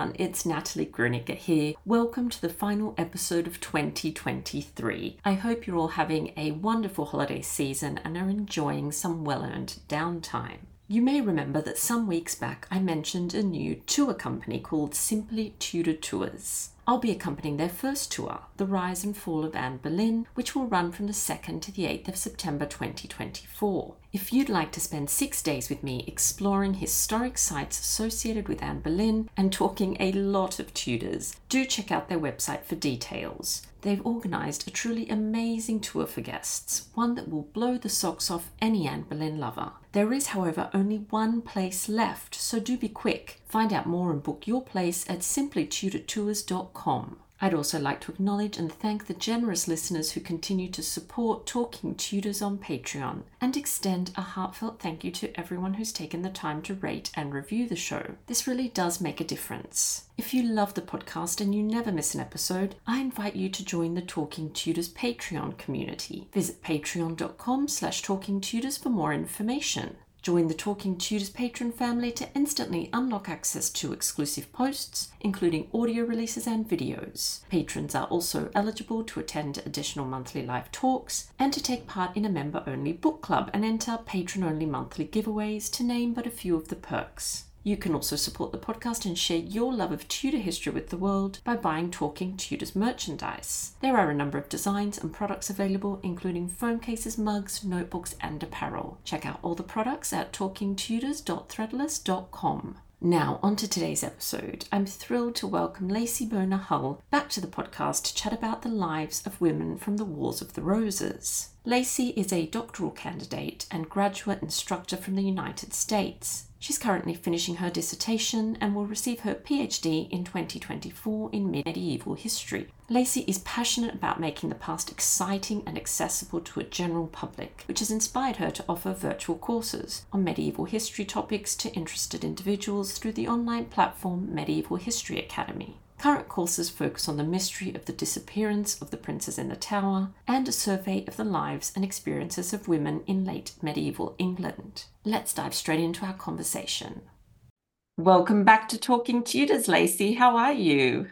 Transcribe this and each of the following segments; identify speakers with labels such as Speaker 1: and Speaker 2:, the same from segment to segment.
Speaker 1: Everyone, it's Natalie Grueninger here. Welcome to the final episode of 2023. I hope you're all having a wonderful holiday season and are enjoying some well earned downtime. You may remember that some weeks back I mentioned a new tour company called Simply Tudor Tours. I'll be accompanying their first tour, The Rise and Fall of Anne Boleyn, which will run from the 2nd to the 8th of September 2024. If you'd like to spend six days with me exploring historic sites associated with Anne Boleyn and talking a lot of Tudors, do check out their website for details. They've organised a truly amazing tour for guests, one that will blow the socks off any Anne Boleyn lover. There is, however, only one place left, so do be quick. Find out more and book your place at simplytudortours.com. I'd also like to acknowledge and thank the generous listeners who continue to support Talking Tudors on Patreon and extend a heartfelt thank you to everyone who's taken the time to rate and review the show. This really does make a difference. If you love the podcast and you never miss an episode, I invite you to join the Talking Tudors Patreon community. Visit patreon.com slash talkingtudors for more information. Join the Talking Tudors patron family to instantly unlock access to exclusive posts, including audio releases and videos. Patrons are also eligible to attend additional monthly live talks and to take part in a member only book club and enter patron only monthly giveaways, to name but a few of the perks. You can also support the podcast and share your love of Tudor history with the world by buying Talking Tudors merchandise. There are a number of designs and products available, including phone cases, mugs, notebooks, and apparel. Check out all the products at talkingtudors.threadless.com. Now, on to today's episode. I'm thrilled to welcome Lacey Bonar Hull back to the podcast to chat about the lives of women from the Wars of the Roses. Lacey is a doctoral candidate and graduate instructor from the United States. She's currently finishing her dissertation and will receive her PhD in 2024 in medieval history. Lacey is passionate about making the past exciting and accessible to a general public, which has inspired her to offer virtual courses on medieval history topics to interested individuals through the online platform Medieval History Academy. Current courses focus on the mystery of the disappearance of the Princes in the Tower and a survey of the lives and experiences of women in late medieval England. Let's dive straight into our conversation. Welcome back to Talking Tudors, Lacey. How are you?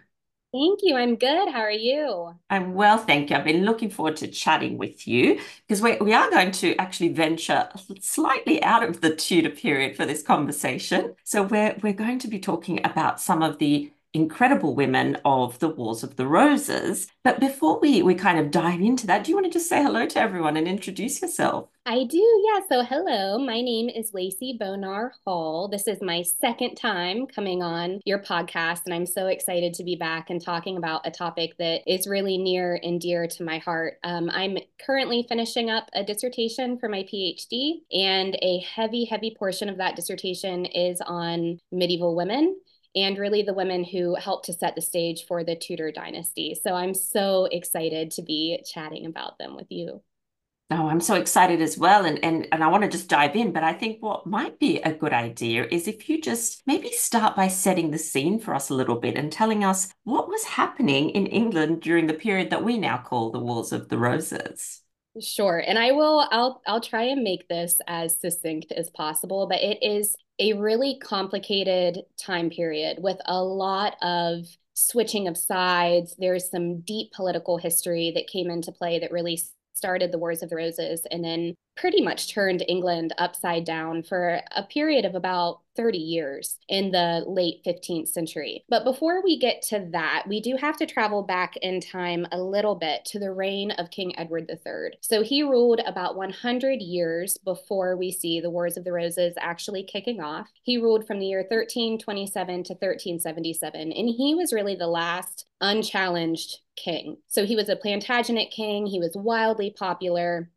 Speaker 2: Thank you. I'm good. How are you?
Speaker 1: I'm well, thank you. I've been looking forward to chatting with you because we, we are going to actually venture slightly out of the Tudor period for this conversation. So we're we're going to be talking about some of the incredible women of the Wars of the Roses. But before we, we kind of dive into that, do you want to just say hello to everyone and introduce yourself?
Speaker 2: I do, yeah. So, hello, my name is Lacey Bonar Hull. This is my second time coming on your podcast, and I'm so excited to be back and talking about a topic that is really near and dear to my heart. Um, I'm currently finishing up a dissertation for my PhD, and a heavy, heavy portion of that dissertation is on medieval women and really the women who helped to set the stage for the Tudor dynasty. So I'm so excited to be chatting about them with you.
Speaker 1: Oh, I'm so excited as well. And, and, and I want to just dive in. But I think what might be a good idea is if you just maybe start by setting the scene for us a little bit and telling us what was happening in England during the period that we now call the Wars of the Roses.
Speaker 2: Sure. And I will I'll I'll try and make this as succinct as possible, but it is a really complicated time period with a lot of switching of sides. There's some deep political history that came into play that really started the Wars of the Roses and then pretty much turned England upside down for a period of about 30 years in the late 15th century. But before we get to that, we do have to travel back in time a little bit to the reign of King Edward III. So he ruled about 100 years before we see the Wars of the Roses actually kicking off. He ruled from the year 1327 to 1377, and he was really the last unchallenged king. So he was a Plantagenet king, he was wildly popular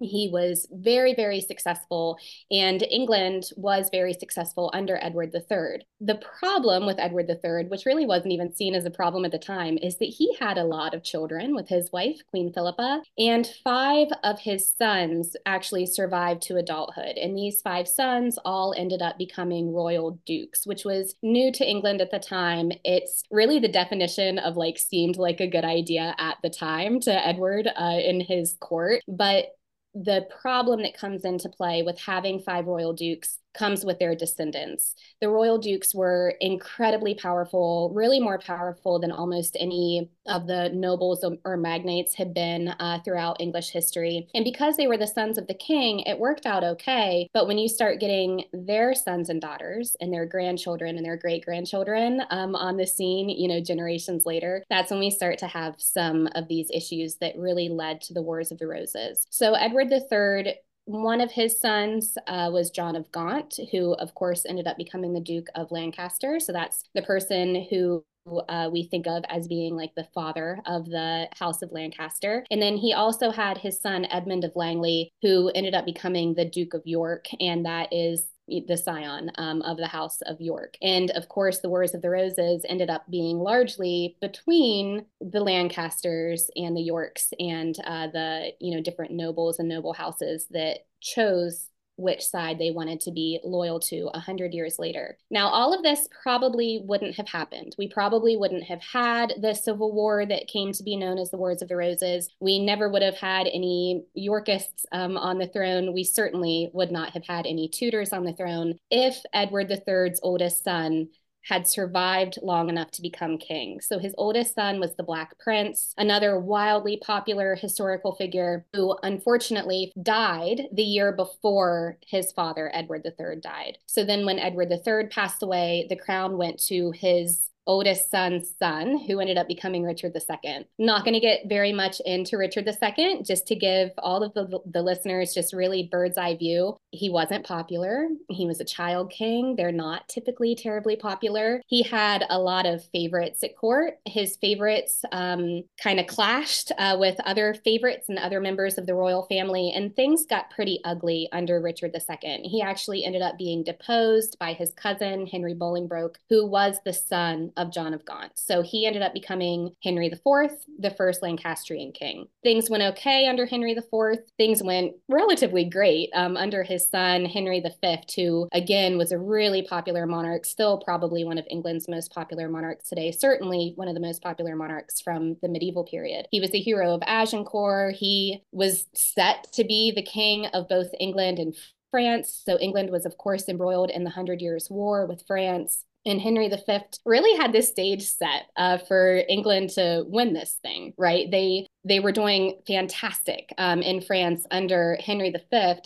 Speaker 2: he was very, very successful, and England was very successful under Edward III. The problem with Edward III, which really wasn't even seen as a problem at the time, is that he had a lot of children with his wife, Queen Philippa, and five of his sons actually survived to adulthood. And these five sons all ended up becoming royal dukes, which was new to England at the time. It's really the definition of like seemed like a good idea at the time to Edward uh, in his court. But the problem that comes into play with having five royal dukes comes with their descendants. The royal dukes were incredibly powerful, really more powerful than almost any of the nobles or magnates had been uh, throughout English history. And because they were the sons of the king, it worked out okay. But when you start getting their sons and daughters and their grandchildren and their great grandchildren um, on the scene, you know, generations later, that's when we start to have some of these issues that really led to the Wars of the Roses. So Edward III one of his sons uh, was John of Gaunt, who, of course, ended up becoming the Duke of Lancaster. So that's the person who uh, we think of as being like the father of the House of Lancaster. And then he also had his son Edmund of Langley, who ended up becoming the Duke of York. And that is the scion um, of the House of York. And of course, the Wars of the Roses ended up being largely between the Lancasters and the Yorks and uh, the you know different nobles and noble houses that chose which side they wanted to be loyal to a hundred years later. Now, all of this probably wouldn't have happened. We probably wouldn't have had the Civil War that came to be known as the Wars of the Roses. We never would have had any Yorkists um, on the throne. We certainly would not have had any Tudors on the throne if Edward III's oldest son had survived long enough to become king. So his oldest son was the Black Prince, another wildly popular historical figure who unfortunately died the year before his father, Edward III, died. So then when Edward III passed away, the crown went to his oldest son's son, who ended up becoming Richard II. Not going to get very much into Richard II, just to give all of the, the listeners just really bird's eye view. He wasn't popular. He was a child king. They're not typically terribly popular. He had a lot of favorites at court. His favorites um, kind of clashed uh, with other favorites and other members of the royal family, and things got pretty ugly under Richard II. He actually ended up being deposed by his cousin, Henry Bolingbroke, who was the son of John of Gaunt. So he ended up becoming Henry IV, the first Lancastrian king. Things went okay under Henry IV. Things went relatively great um, under his son, Henry V, who again was a really popular monarch, still probably one of England's most popular monarchs today, certainly one of the most popular monarchs from the medieval period. He was the hero of Agincourt. He was set to be the king of both England and France. So England was, of course, embroiled in the Hundred Years' War with France and Henry V really had this stage set uh, for England to win this thing, right? They they were doing fantastic um, in France under Henry V,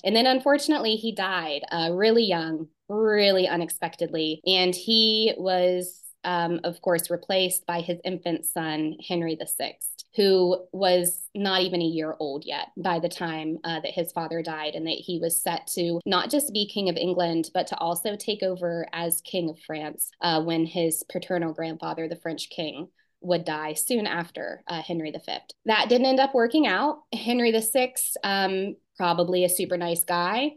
Speaker 2: and then unfortunately he died uh, really young, really unexpectedly, and he was um, of course, replaced by his infant son, Henry VI, who was not even a year old yet by the time uh, that his father died, and that he was set to not just be King of England, but to also take over as King of France uh, when his paternal grandfather, the French king, would die soon after uh, Henry V. That didn't end up working out. Henry VI, um, probably a super nice guy,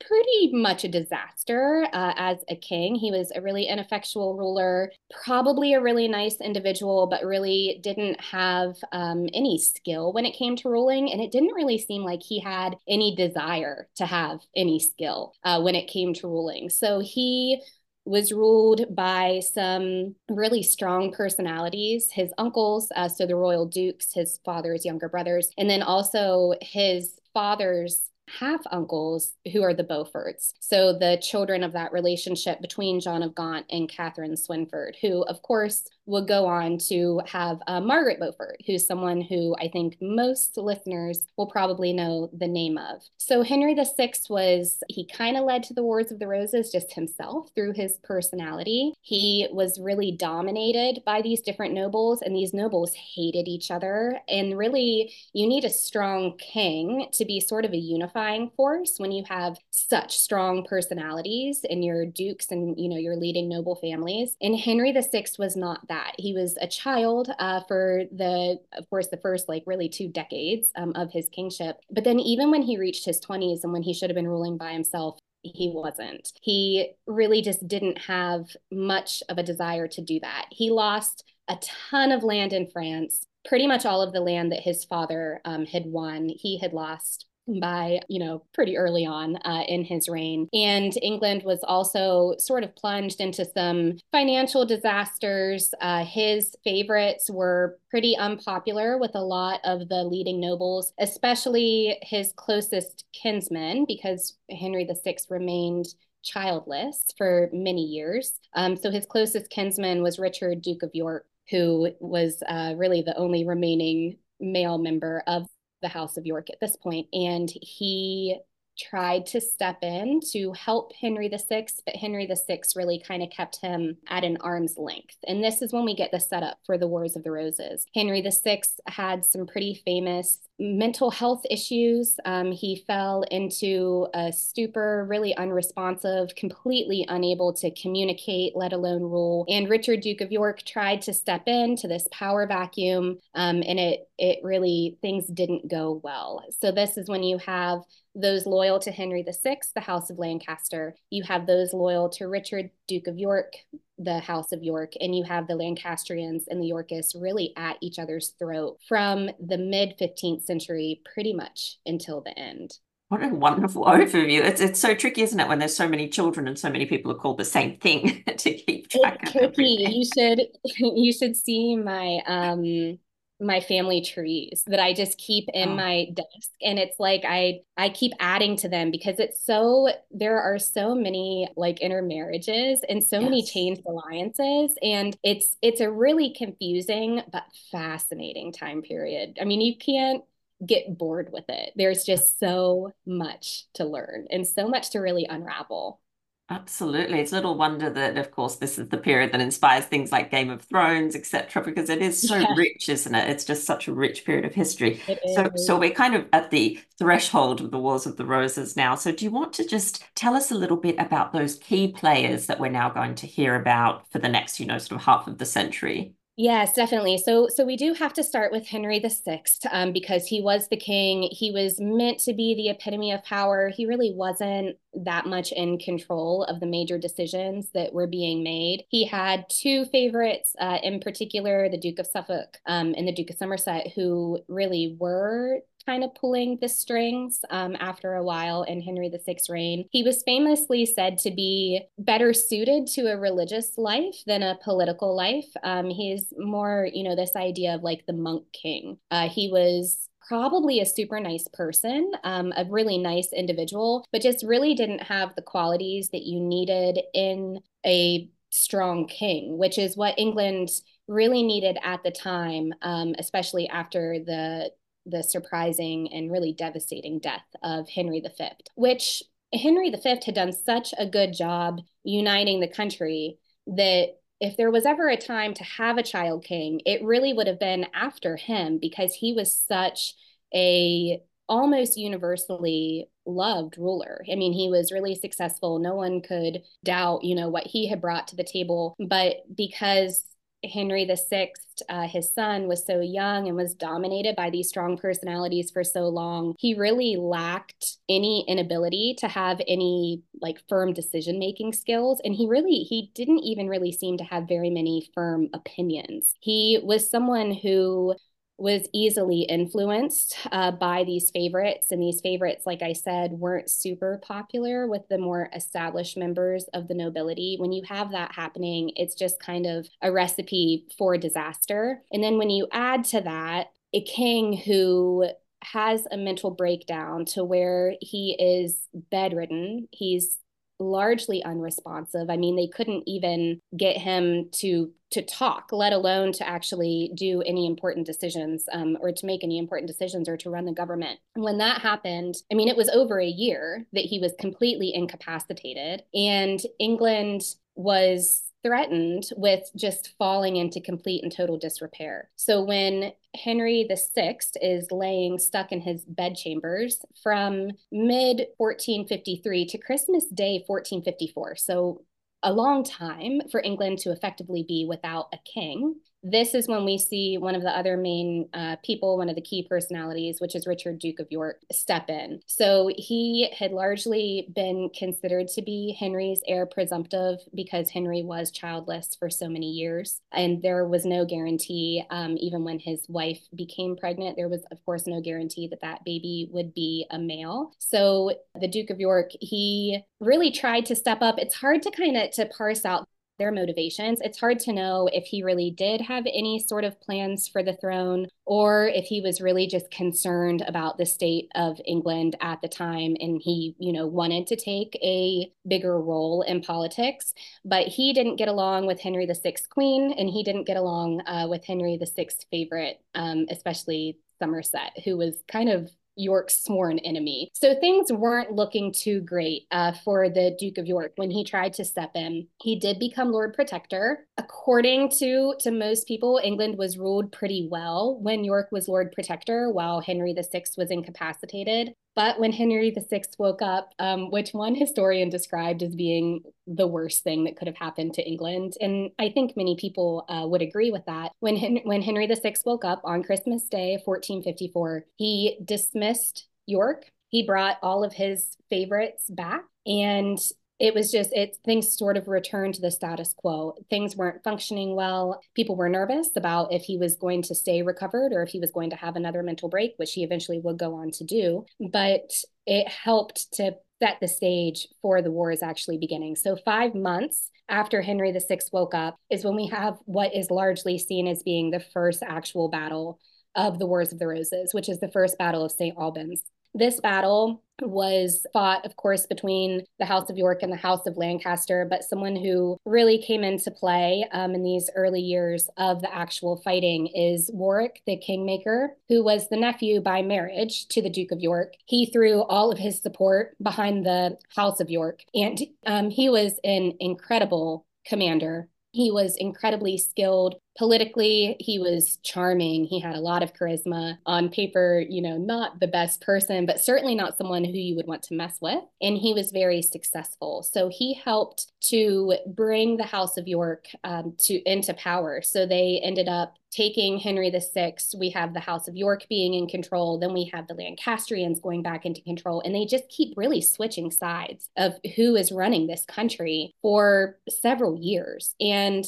Speaker 2: pretty much a disaster uh, as a king. He was a really ineffectual ruler, probably a really nice individual, but really didn't have um, any skill when it came to ruling. And it didn't really seem like he had any desire to have any skill uh, when it came to ruling. So he was ruled by some really strong personalities his uncles uh, so the royal dukes his father's younger brothers and then also his father's half uncles who are the Beauforts. So the children of that relationship between John of Gaunt and Catherine Swynford, who, of course, would go on to have uh, Margaret Beaufort, who's someone who I think most listeners will probably know the name of. So Henry VI was, he kind of led to the Wars of the Roses just himself through his personality. He was really dominated by these different nobles, and these nobles hated each other. And really, you need a strong king to be sort of a unifying force when you have such strong personalities in your dukes and, you know, your leading noble families. And Henry VI was not that that. He was a child uh, for the, of course, the first like really two decades um, of his kingship. But then even when he reached his 20s and when he should have been ruling by himself, he wasn't. He really just didn't have much of a desire to do that. He lost a ton of land in France, pretty much all of the land that his father um, had won. He had lost by, you know, pretty early on uh, in his reign. And England was also sort of plunged into some financial disasters. Uh, his favorites were pretty unpopular with a lot of the leading nobles, especially his closest kinsmen, because Henry VI remained childless for many years. Um, so his closest kinsman was Richard, Duke of York, who was uh, really the only remaining male member of the House of York at this point, and he tried to step in to help Henry VI, but Henry VI really kind of kept him at an arm's length. And this is when we get the setup for the Wars of the Roses. Henry VI had some pretty famous mental health issues. Um, he fell into a stupor, really unresponsive, completely unable to communicate, let alone rule. And Richard, Duke of York, tried to step into this power vacuum, um, and it it really things didn't go well. So this is when you have those loyal to Henry VI, the House of Lancaster. You have those loyal to Richard, Duke of York, the House of York, and you have the Lancastrians and the Yorkists really at each other's throat from the mid 15th century pretty much until the end.
Speaker 1: What a wonderful overview. It's it's so tricky, isn't it, when there's so many children and so many people are called the same thing to keep track
Speaker 2: it's of tricky. Everything. You should you should see my um my family trees that I just keep in oh. my desk and it's like I I keep adding to them because it's so there are so many like intermarriages and so yes. many changed alliances and it's it's a really confusing but fascinating time period. I mean you can't get bored with it. There's just so much to learn and so much to really unravel.
Speaker 1: Absolutely. It's little wonder that, of course, this is the period that inspires things like Game of Thrones, etc., because it is so yeah. rich, isn't it? It's just such a rich period of history. So, so we're kind of at the threshold of the Wars of the Roses now. So, do you want to just tell us a little bit about those key players that we're now going to hear about for the next, you know, sort of half of the century?
Speaker 2: Yes, definitely. So, so we do have to start with Henry VI um, because he was the king. He was meant to be the epitome of power. He really wasn't that much in control of the major decisions that were being made. He had two favorites, uh, in particular, the Duke of Suffolk um, and the Duke of Somerset, who really were kind of pulling the strings um, after a while in Henry VI's reign. He was famously said to be better suited to a religious life than a political life. Um, he's more, you know, this idea of like the monk king. Uh, he was probably a super nice person, um, a really nice individual, but just really didn't have the qualities that you needed in a strong king, which is what England really needed at the time, um, especially after the the surprising and really devastating death of Henry V, which Henry V had done such a good job uniting the country that if there was ever a time to have a child king, it really would have been after him because he was such a almost universally loved ruler. I mean, he was really successful. No one could doubt, you know, what he had brought to the table. But because Henry VI, uh, his son, was so young and was dominated by these strong personalities for so long, he really lacked any inability to have any like firm decision making skills. And he really, he didn't even really seem to have very many firm opinions. He was someone who was easily influenced uh, by these favorites. And these favorites, like I said, weren't super popular with the more established members of the nobility. When you have that happening, it's just kind of a recipe for disaster. And then when you add to that, a king who has a mental breakdown to where he is bedridden, he's largely unresponsive. I mean, they couldn't even get him to to talk, let alone to actually do any important decisions um, or to make any important decisions or to run the government. When that happened, I mean, it was over a year that he was completely incapacitated, and England was threatened with just falling into complete and total disrepair. So when Henry VI is laying stuck in his bedchambers from mid 1453 to Christmas Day 1454, so a long time for England to effectively be without a king this is when we see one of the other main uh, people, one of the key personalities, which is Richard, Duke of York, step in. So he had largely been considered to be Henry's heir presumptive because Henry was childless for so many years. And there was no guarantee, um, even when his wife became pregnant, there was, of course, no guarantee that that baby would be a male. So the Duke of York, he really tried to step up. It's hard to kind of to parse out their motivations. It's hard to know if he really did have any sort of plans for the throne or if he was really just concerned about the state of England at the time and he, you know, wanted to take a bigger role in politics. But he didn't get along with Henry VI's queen and he didn't get along uh, with Henry VI's favorite, um, especially Somerset, who was kind of York's sworn enemy. So things weren't looking too great uh, for the Duke of York when he tried to step in. He did become Lord Protector. According to, to most people, England was ruled pretty well when York was Lord Protector while Henry VI was incapacitated. But when Henry VI woke up, um, which one historian described as being the worst thing that could have happened to England, and I think many people uh, would agree with that. When Hen- when Henry VI woke up on Christmas Day, 1454, he dismissed York. He brought all of his favorites back, and it was just it things sort of returned to the status quo things weren't functioning well people were nervous about if he was going to stay recovered or if he was going to have another mental break which he eventually would go on to do but it helped to set the stage for the wars actually beginning so 5 months after Henry VI woke up is when we have what is largely seen as being the first actual battle of the Wars of the Roses, which is the first battle of St. Albans. This battle was fought, of course, between the House of York and the House of Lancaster, but someone who really came into play um, in these early years of the actual fighting is Warwick, the Kingmaker, who was the nephew by marriage to the Duke of York. He threw all of his support behind the House of York, and um, he was an incredible commander he was incredibly skilled politically. He was charming. He had a lot of charisma. On paper, you know, not the best person, but certainly not someone who you would want to mess with. And he was very successful. So he helped to bring the House of York um, to into power. So they ended up taking Henry VI, we have the House of York being in control, then we have the Lancastrians going back into control, and they just keep really switching sides of who is running this country for several years. And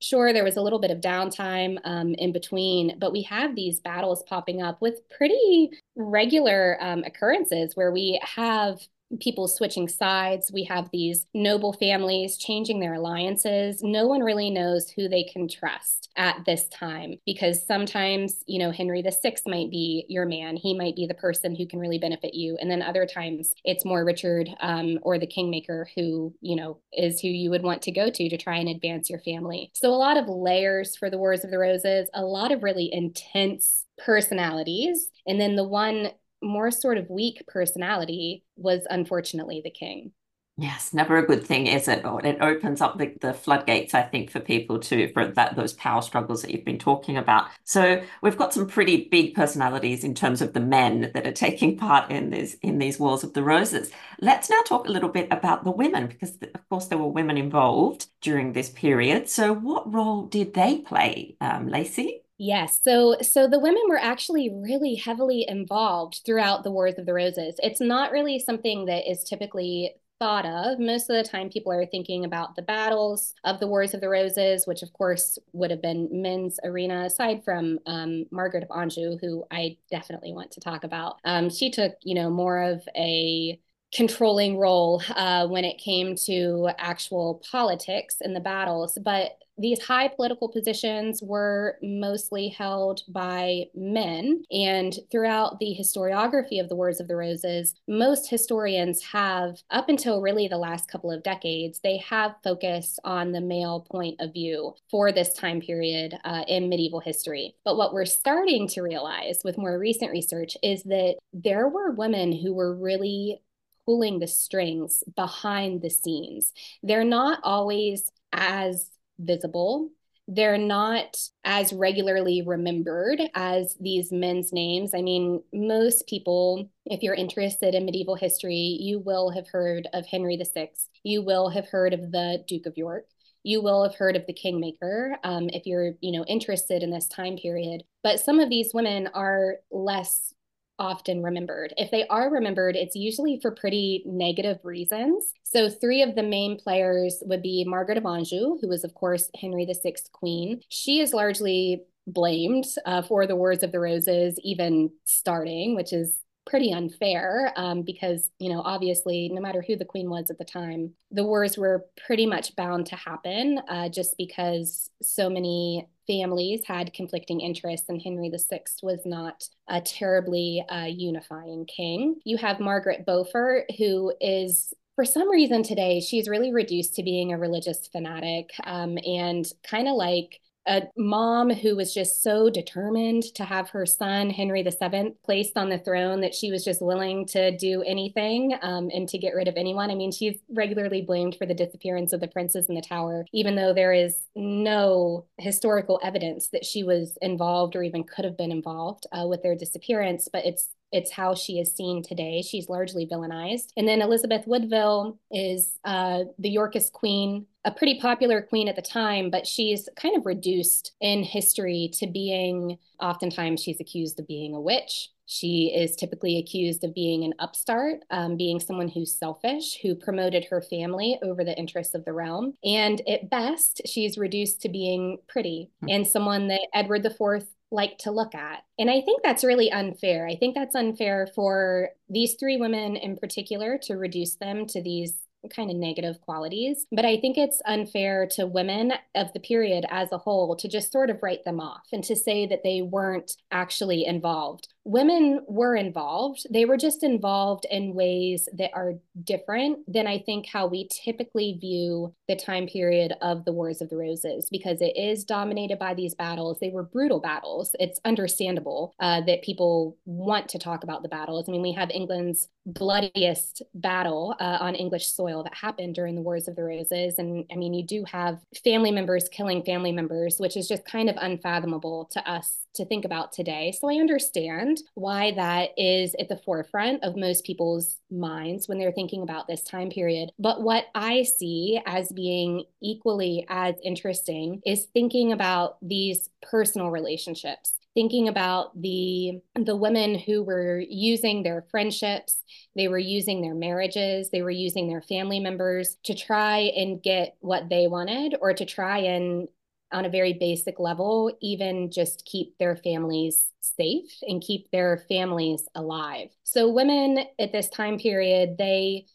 Speaker 2: sure there was a little bit of downtime um, in between but we have these battles popping up with pretty regular um, occurrences where we have people switching sides. We have these noble families changing their alliances. No one really knows who they can trust at this time because sometimes, you know, Henry VI might be your man. He might be the person who can really benefit you. And then other times it's more Richard um, or the Kingmaker who, you know, is who you would want to go to to try and advance your family. So a lot of layers for the Wars of the Roses, a lot of really intense personalities. And then the one more sort of weak personality was unfortunately the king.
Speaker 1: Yes, never a good thing, is it? It opens up the, the floodgates, I think, for people to for that those power struggles that you've been talking about. So we've got some pretty big personalities in terms of the men that are taking part in this in these Wars of the Roses. Let's now talk a little bit about the women, because of course there were women involved during this period. So what role did they play, um, Lacey?
Speaker 2: Yes. So so the women were actually really heavily involved throughout the Wars of the Roses. It's not really something that is typically thought of. Most of the time people are thinking about the battles of the Wars of the Roses, which of course would have been men's arena aside from um, Margaret of Anjou, who I definitely want to talk about. Um, she took, you know, more of a controlling role uh, when it came to actual politics and the battles. But these high political positions were mostly held by men. And throughout the historiography of the Wars of the Roses, most historians have, up until really the last couple of decades, they have focused on the male point of view for this time period uh, in medieval history. But what we're starting to realize with more recent research is that there were women who were really pulling the strings behind the scenes. They're not always as visible. They're not as regularly remembered as these men's names. I mean, most people, if you're interested in medieval history, you will have heard of Henry VI. You will have heard of the Duke of York you will have heard of the kingmaker um, if you're you know interested in this time period but some of these women are less often remembered. If they are remembered, it's usually for pretty negative reasons. So, three of the main players would be Margaret of Anjou, who was, of course, Henry VI's queen. She is largely blamed uh, for the Wars of the Roses even starting, which is pretty unfair um, because, you know, obviously, no matter who the queen was at the time, the wars were pretty much bound to happen uh, just because so many families had conflicting interests, and Henry VI was not a terribly uh, unifying king. You have Margaret Beaufort, who is for some reason today, she's really reduced to being a religious fanatic um, and kind of like a mom who was just so determined to have her son Henry VII placed on the throne that she was just willing to do anything um, and to get rid of anyone. I mean, she's regularly blamed for the disappearance of the princes in the tower, even though there is no historical evidence that she was involved or even could have been involved uh, with their disappearance. But it's it's how she is seen today. She's largely villainized. And then Elizabeth Woodville is uh, the Yorkist queen, a pretty popular queen at the time, but she's kind of reduced in history to being, oftentimes, she's accused of being a witch. She is typically accused of being an upstart, um, being someone who's selfish, who promoted her family over the interests of the realm. And at best, she's reduced to being pretty mm-hmm. and someone that Edward IV like to look at. And I think that's really unfair. I think that's unfair for these three women in particular to reduce them to these kind of negative qualities. But I think it's unfair to women of the period as a whole to just sort of write them off and to say that they weren't actually involved women were involved. They were just involved in ways that are different than I think how we typically view the time period of the Wars of the Roses because it is dominated by these battles. They were brutal battles. It's understandable uh, that people want to talk about the battles. I mean, we have England's bloodiest battle uh, on English soil that happened during the Wars of the Roses. And I mean, you do have family members killing family members, which is just kind of unfathomable to us to think about today. So I understand why that is at the forefront of most people's minds when they're thinking about this time period. But what I see as being equally as interesting is thinking about these personal relationships thinking about the the women who were using their friendships they were using their marriages they were using their family members to try and get what they wanted or to try and on a very basic level, even just keep their families safe and keep their families alive. So, women at this time period, they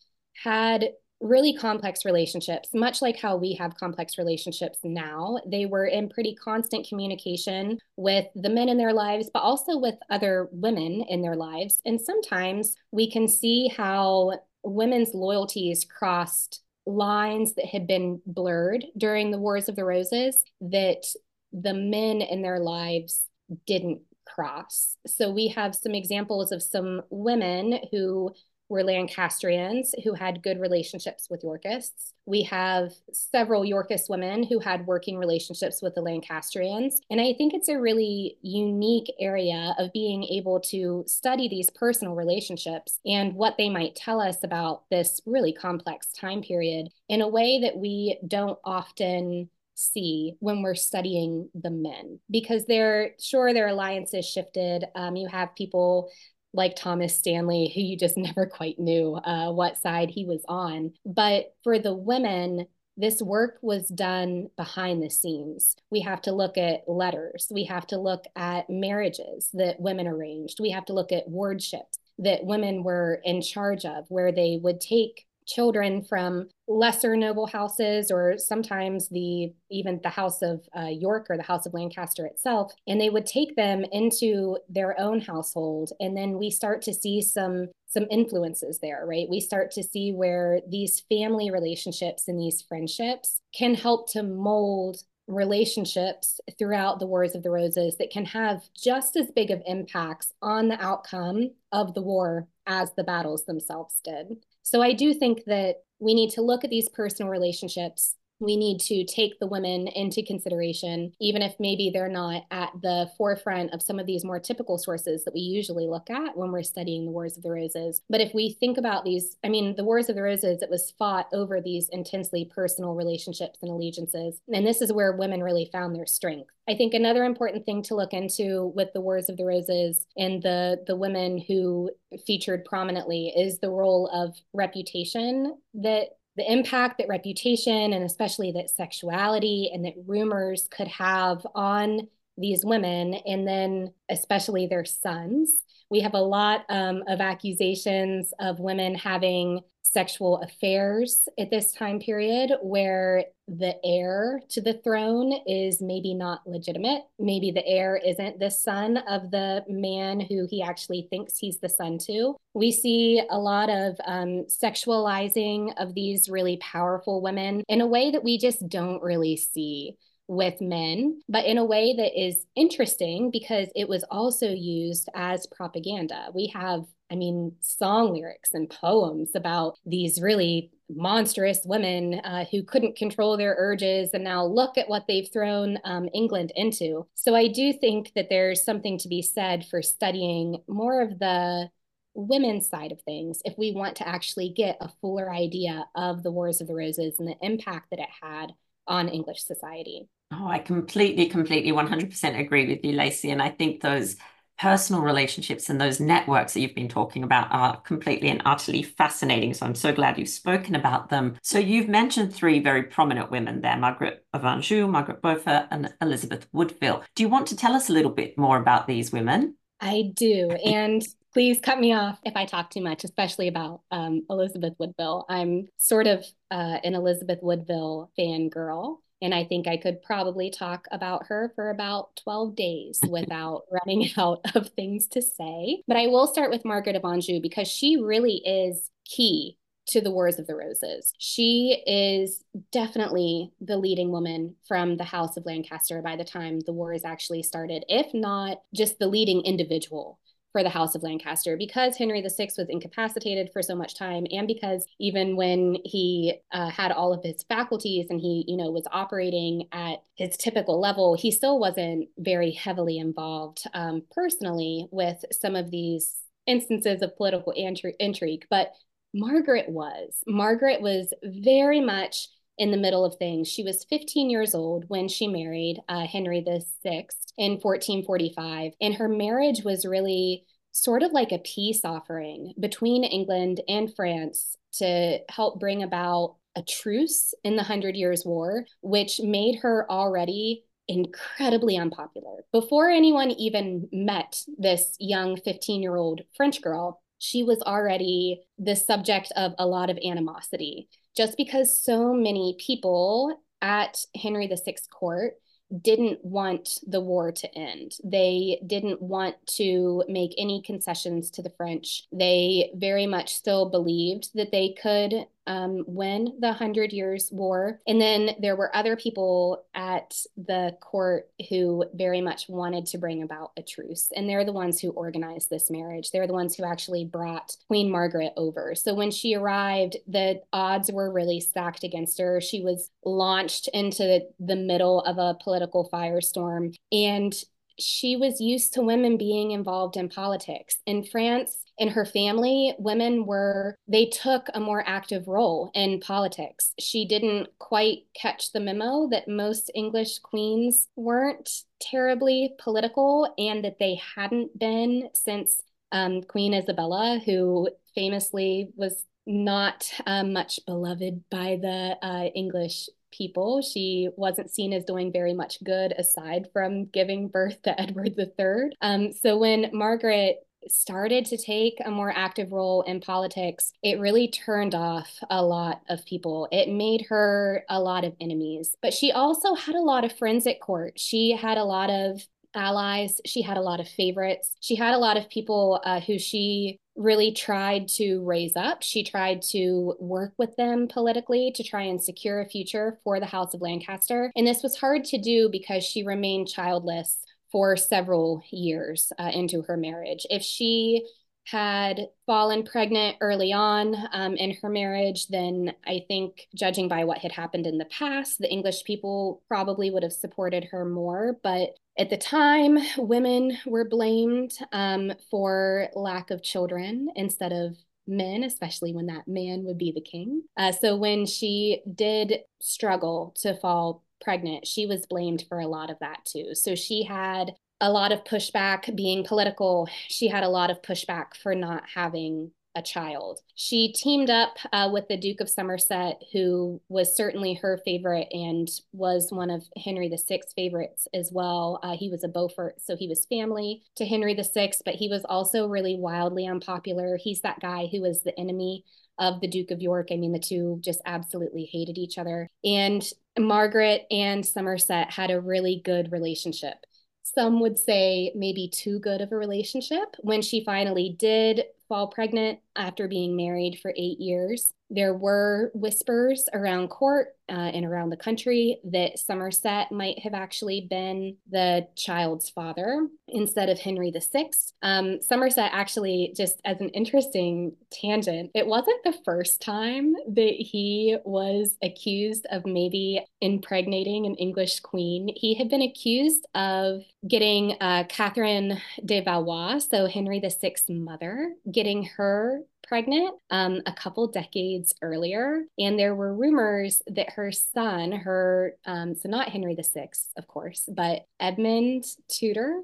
Speaker 2: had really complex relationships, much like how we have complex relationships now. They were in pretty constant communication with the men in their lives, but also with other women in their lives. And sometimes we can see how women's loyalties crossed lines that had been blurred during the Wars of the Roses that the men in their lives didn't cross. So we have some examples of some women who were Lancastrians who had good relationships with Yorkists. We have several Yorkist women who had working relationships with the Lancastrians. And I think it's a really unique area of being able to study these personal relationships and what they might tell us about this really complex time period in a way that we don't often see when we're studying the men because they're sure their alliances shifted um, you have people like Thomas Stanley, who you just never quite knew uh, what side he was on. But for the women, this work was done behind the scenes. We have to look at letters. We have to look at marriages that women arranged. We have to look at wardships that women were in charge of, where they would take children from lesser noble houses or sometimes the even the house of uh, york or the house of lancaster itself and they would take them into their own household. And then we start to see some some influences there right? We start to see where these family relationships and these friendships can help to mold relationships throughout the Wars of the Roses that can have just as big of impacts on the outcome of the war as the battles themselves did. So I do think that we need to look at these personal relationships we need to take the women into consideration, even if maybe they're not at the forefront of some of these more typical sources that we usually look at when we're studying the Wars of the Roses. But if we think about these, I mean, the Wars of the Roses, it was fought over these intensely personal relationships and allegiances. And this is where women really found their strength. I think another important thing to look into with the Wars of the Roses and the the women who featured prominently is the role of reputation that the impact that reputation and especially that sexuality and that rumors could have on these women and then especially their sons. We have a lot um, of accusations of women having sexual affairs at this time period where the heir to the throne is maybe not legitimate. Maybe the heir isn't the son of the man who he actually thinks he's the son to. We see a lot of um, sexualizing of these really powerful women in a way that we just don't really see with men, but in a way that is interesting because it was also used as propaganda. We have I mean, song lyrics and poems about these really monstrous women uh, who couldn't control their urges. And now look at what they've thrown um, England into. So I do think that there's something to be said for studying more of the women's side of things if we want to actually get a fuller idea of the Wars of the Roses and the impact that it had on English society.
Speaker 1: Oh, I completely, completely 100% agree with you, Lacey. And I think those personal relationships and those networks that you've been talking about are completely and utterly fascinating. So I'm so glad you've spoken about them. So you've mentioned three very prominent women there Margaret of Anjou, Margaret Beaufort, and Elizabeth Woodville. Do you want to tell us a little bit more about these women?
Speaker 2: I do. And please cut me off if I talk too much, especially about um, Elizabeth Woodville. I'm sort of uh, an Elizabeth Woodville fangirl. And I think I could probably talk about her for about 12 days without running out of things to say. But I will start with Margaret of Anjou because she really is key to the Wars of the Roses. She is definitely the leading woman from the House of Lancaster by the time the war is actually started, if not just the leading individual for the House of Lancaster because Henry VI was incapacitated for so much time, and because even when he uh, had all of his faculties and he, you know, was operating at his typical level, he still wasn't very heavily involved um, personally with some of these instances of political intrigue. But Margaret was. Margaret was very much in the middle of things. She was 15 years old when she married uh, Henry VI in 1445, and her marriage was really sort of like a peace offering between England and France to help bring about a truce in the Hundred Years' War, which made her already incredibly unpopular. Before anyone even met this young 15 year old French girl, she was already the subject of a lot of animosity just because so many people at Henry VI court didn't want the war to end. They didn't want to make any concessions to the French. They very much still believed that they could um, win the Hundred Years' War. And then there were other people at the court who very much wanted to bring about a truce. And they're the ones who organized this marriage. They're the ones who actually brought Queen Margaret over. So when she arrived, the odds were really stacked against her. She was launched into the middle of a political firestorm. And she was used to women being involved in politics. In France, in her family, women were, they took a more active role in politics. She didn't quite catch the memo that most English queens weren't terribly political and that they hadn't been since um, Queen Isabella, who famously was not uh, much beloved by the uh, English people. She wasn't seen as doing very much good aside from giving birth to Edward III. Um, so when Margaret started to take a more active role in politics, it really turned off a lot of people. It made her a lot of enemies. But she also had a lot of friends at court. She had a lot of allies. She had a lot of favorites. She had a lot of people uh, who she really tried to raise up. She tried to work with them politically to try and secure a future for the House of Lancaster. And this was hard to do because she remained childless for several years uh, into her marriage. If she had fallen pregnant early on um, in her marriage, then I think, judging by what had happened in the past, the English people probably would have supported her more. But at the time, women were blamed um, for lack of children instead of men, especially when that man would be the king. Uh, so when she did struggle to fall pregnant, she was blamed for a lot of that too. So she had a lot of pushback being political. She had a lot of pushback for not having a child. She teamed up uh, with the Duke of Somerset, who was certainly her favorite and was one of Henry VI's favorites as well. Uh, he was a Beaufort, so he was family to Henry VI, but he was also really wildly unpopular. He's that guy who was the enemy of the Duke of York. I mean, the two just absolutely hated each other. And Margaret and Somerset had a really good relationship some would say maybe too good of a relationship. When she finally did fall pregnant after being married for eight years. There were whispers around court uh, and around the country that Somerset might have actually been the child's father instead of Henry VI. Um, Somerset actually, just as an interesting tangent, it wasn't the first time that he was accused of maybe impregnating an English queen. He had been accused of getting uh, Catherine de Valois, so Henry VI's mother, getting her pregnant um, a couple decades earlier. And there were rumors that her son, her, um, so not Henry VI, of course, but Edmund Tudor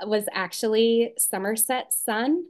Speaker 2: uh, was actually Somerset's son.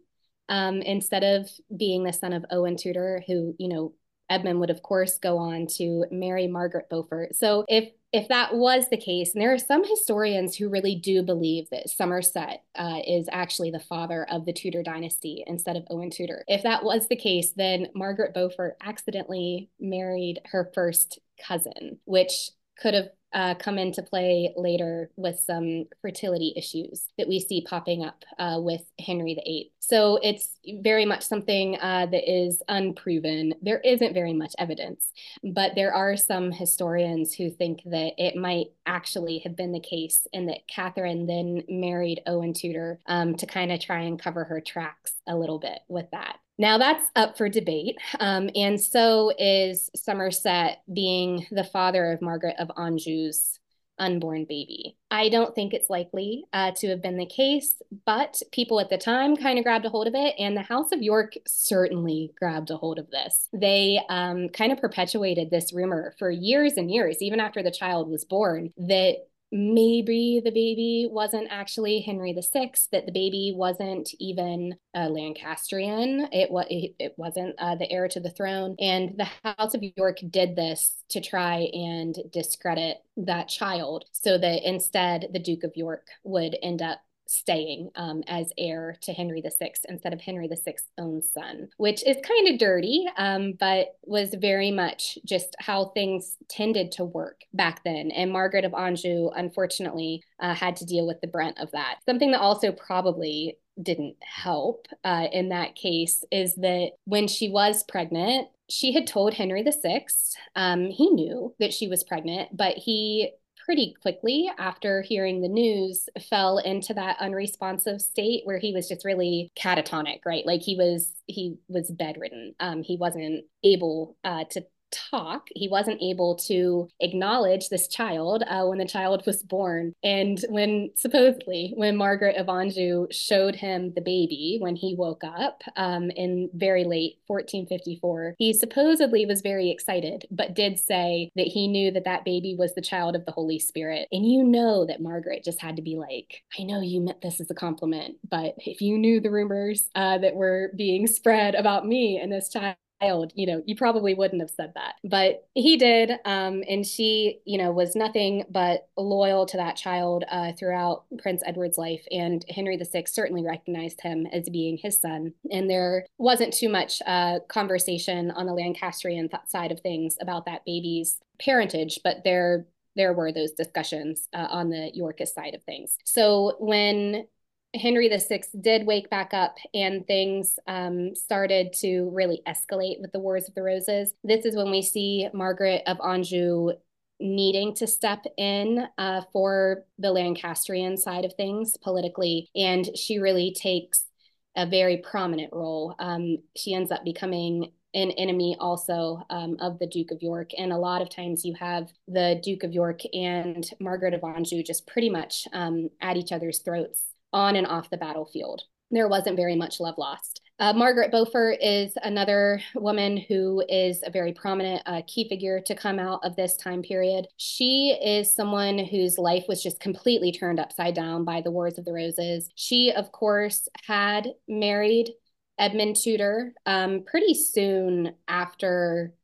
Speaker 2: Um, instead of being the son of Owen Tudor, who, you know, Edmund would, of course, go on to marry Margaret Beaufort. So if if that was the case, and there are some historians who really do believe that Somerset uh, is actually the father of the Tudor dynasty instead of Owen Tudor. If that was the case, then Margaret Beaufort accidentally married her first cousin, which could have uh, come into play later with some fertility issues that we see popping up uh, with Henry VIII. So it's very much something uh, that is unproven. There isn't very much evidence, but there are some historians who think that it might actually have been the case and that Catherine then married Owen Tudor um, to kind of try and cover her tracks a little bit with that. Now that's up for debate. Um, and so is Somerset being the father of Margaret of Anjou's unborn baby. I don't think it's likely uh, to have been the case, but people at the time kind of grabbed a hold of it, and the House of York certainly grabbed a hold of this. They um, kind of perpetuated this rumor for years and years, even after the child was born, that maybe the baby wasn't actually Henry VI, that the baby wasn't even a Lancastrian. It was it, it wasn't uh, the heir to the throne, and the House of York did this to try and discredit that child, so that instead the Duke of York would end up staying um, as heir to Henry VI instead of Henry VI's own son, which is kind of dirty, um, but was very much just how things tended to work back then. And Margaret of Anjou, unfortunately, uh, had to deal with the brunt of that. Something that also probably didn't help uh, in that case is that when she was pregnant, she had told Henry VI, um, he knew that she was pregnant, but he pretty quickly after hearing the news fell into that unresponsive state where he was just really catatonic right? Like he was he was bedridden. Um, he wasn't able uh, to talk. He wasn't able to acknowledge this child uh, when the child was born. And when supposedly, when Margaret of Anjou showed him the baby when he woke up um, in very late 1454, he supposedly was very excited, but did say that he knew that that baby was the child of the Holy Spirit. And you know that Margaret just had to be like, I know you meant this as a compliment, but if you knew the rumors uh, that were being spread about me and this child, child, you know, you probably wouldn't have said that, but he did. Um, and she, you know, was nothing but loyal to that child uh, throughout Prince Edward's life. And Henry VI certainly recognized him as being his son. And there wasn't too much uh, conversation on the Lancastrian th- side of things about that baby's parentage, but there there were those discussions uh, on the Yorkist side of things. So when Henry VI did wake back up and things um, started to really escalate with the Wars of the Roses. This is when we see Margaret of Anjou needing to step in uh, for the Lancastrian side of things politically. And she really takes a very prominent role. Um, she ends up becoming an enemy also um, of the Duke of York. And a lot of times you have the Duke of York and Margaret of Anjou just pretty much um, at each other's throats on and off the battlefield. There wasn't very much love lost. Uh, Margaret Beaufort is another woman who is a very prominent uh, key figure to come out of this time period. She is someone whose life was just completely turned upside down by the Wars of the Roses. She, of course, had married Edmund Tudor um, pretty soon after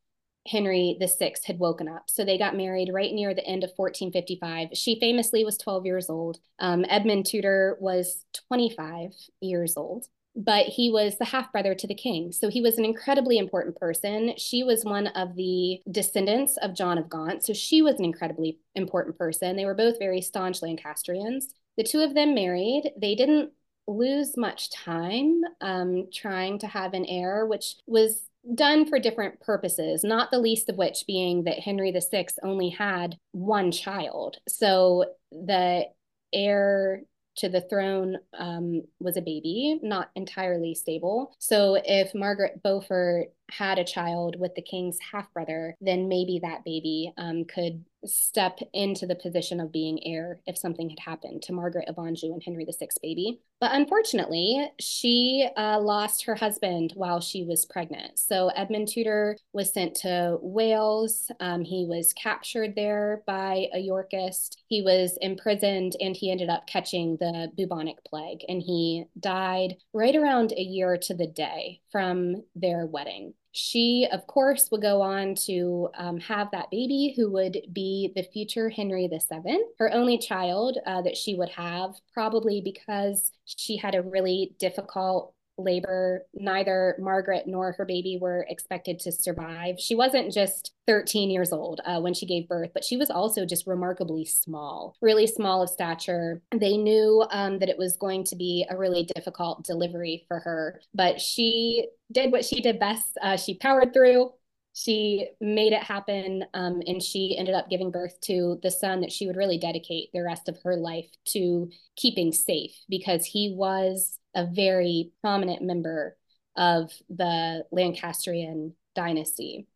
Speaker 2: Henry VI had woken up. So they got married right near the end of 1455. She famously was 12 years old. Um, Edmund Tudor was 25 years old, but he was the half brother to the king. So he was an incredibly important person. She was one of the descendants of John of Gaunt. So she was an incredibly important person. They were both very staunch Lancastrians. The two of them married. They didn't lose much time um, trying to have an heir, which was done for different purposes, not the least of which being that Henry VI only had one child. So the heir to the throne um, was a baby, not entirely stable. So if Margaret Beaufort had a child with the king's half brother, then maybe that baby um, could step into the position of being heir if something had happened to Margaret of Anjou and Henry VI baby. But unfortunately, she uh, lost her husband while she was pregnant. So Edmund Tudor was sent to Wales. Um, he was captured there by a Yorkist. He was imprisoned and he ended up catching the bubonic plague and he died right around a year to the day from their wedding. She, of course, would go on to um, have that baby who would be the future Henry VII, her only child uh, that she would have, probably because she had a really difficult labor. Neither Margaret nor her baby were expected to survive. She wasn't just 13 years old uh, when she gave birth, but she was also just remarkably small, really small of stature. They knew um, that it was going to be a really difficult delivery for her, but she did what she did best. Uh, she powered through. She made it happen, um, and she ended up giving birth to the son that she would really dedicate the rest of her life to keeping safe because he was a very prominent member of the Lancastrian dynasty.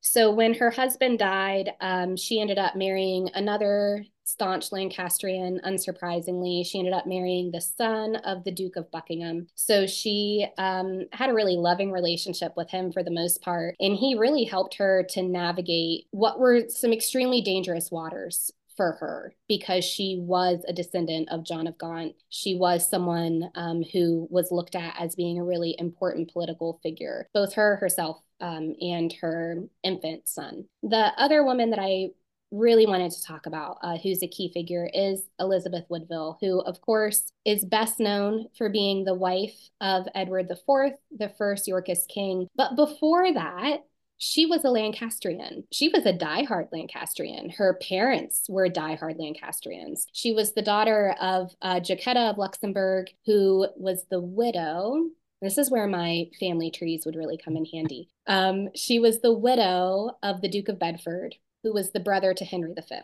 Speaker 2: So when her husband died, um, she ended up marrying another staunch Lancastrian, unsurprisingly. She ended up marrying the son of the Duke of Buckingham. So she um, had a really loving relationship with him for the most part. And he really helped her to navigate what were some extremely dangerous waters for her because she was a descendant of John of Gaunt. She was someone um, who was looked at as being a really important political figure, both her herself um, and her infant son. The other woman that I really wanted to talk about, uh, who's a key figure, is Elizabeth Woodville, who, of course, is best known for being the wife of Edward IV, the first Yorkist king. But before that, she was a Lancastrian. She was a diehard Lancastrian. Her parents were diehard Lancastrians. She was the daughter of uh, Jacquetta of Luxembourg, who was the widow. This is where my family trees would really come in handy. Um, she was the widow of the Duke of Bedford, who was the brother to Henry V.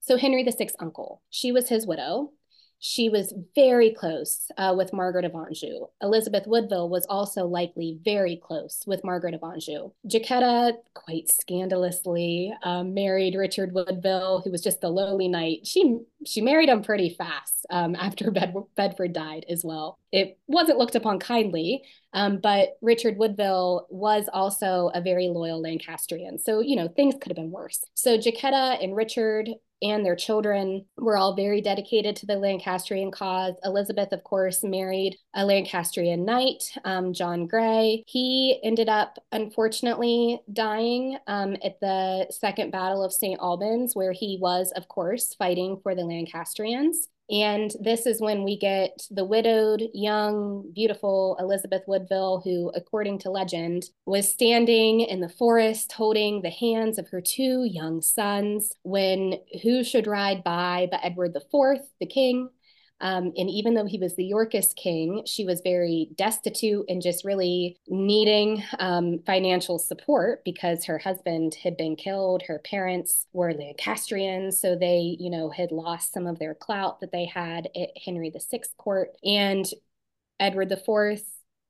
Speaker 2: So Henry VI's uncle. She was his widow. She was very close uh, with Margaret of Anjou. Elizabeth Woodville was also likely very close with Margaret of Anjou. Jacquetta, quite scandalously, um, married Richard Woodville, who was just a lowly knight. She she married him pretty fast um, after Bed- Bedford died as well. It wasn't looked upon kindly, um, but Richard Woodville was also a very loyal Lancastrian. So, you know, things could have been worse. So Jacquetta and Richard and their children were all very dedicated to the Lancastrian cause. Elizabeth, of course, married a Lancastrian knight, um, John Grey. He ended up, unfortunately, dying um, at the Second Battle of St. Albans, where he was, of course, fighting for the Lancastrians. And this is when we get the widowed, young, beautiful Elizabeth Woodville, who, according to legend, was standing in the forest holding the hands of her two young sons when who should ride by but Edward IV, the king, um, and even though he was the Yorkist king, she was very destitute and just really needing um, financial support because her husband had been killed. Her parents were Lancastrians, so they, you know, had lost some of their clout that they had at Henry VI court. And Edward IV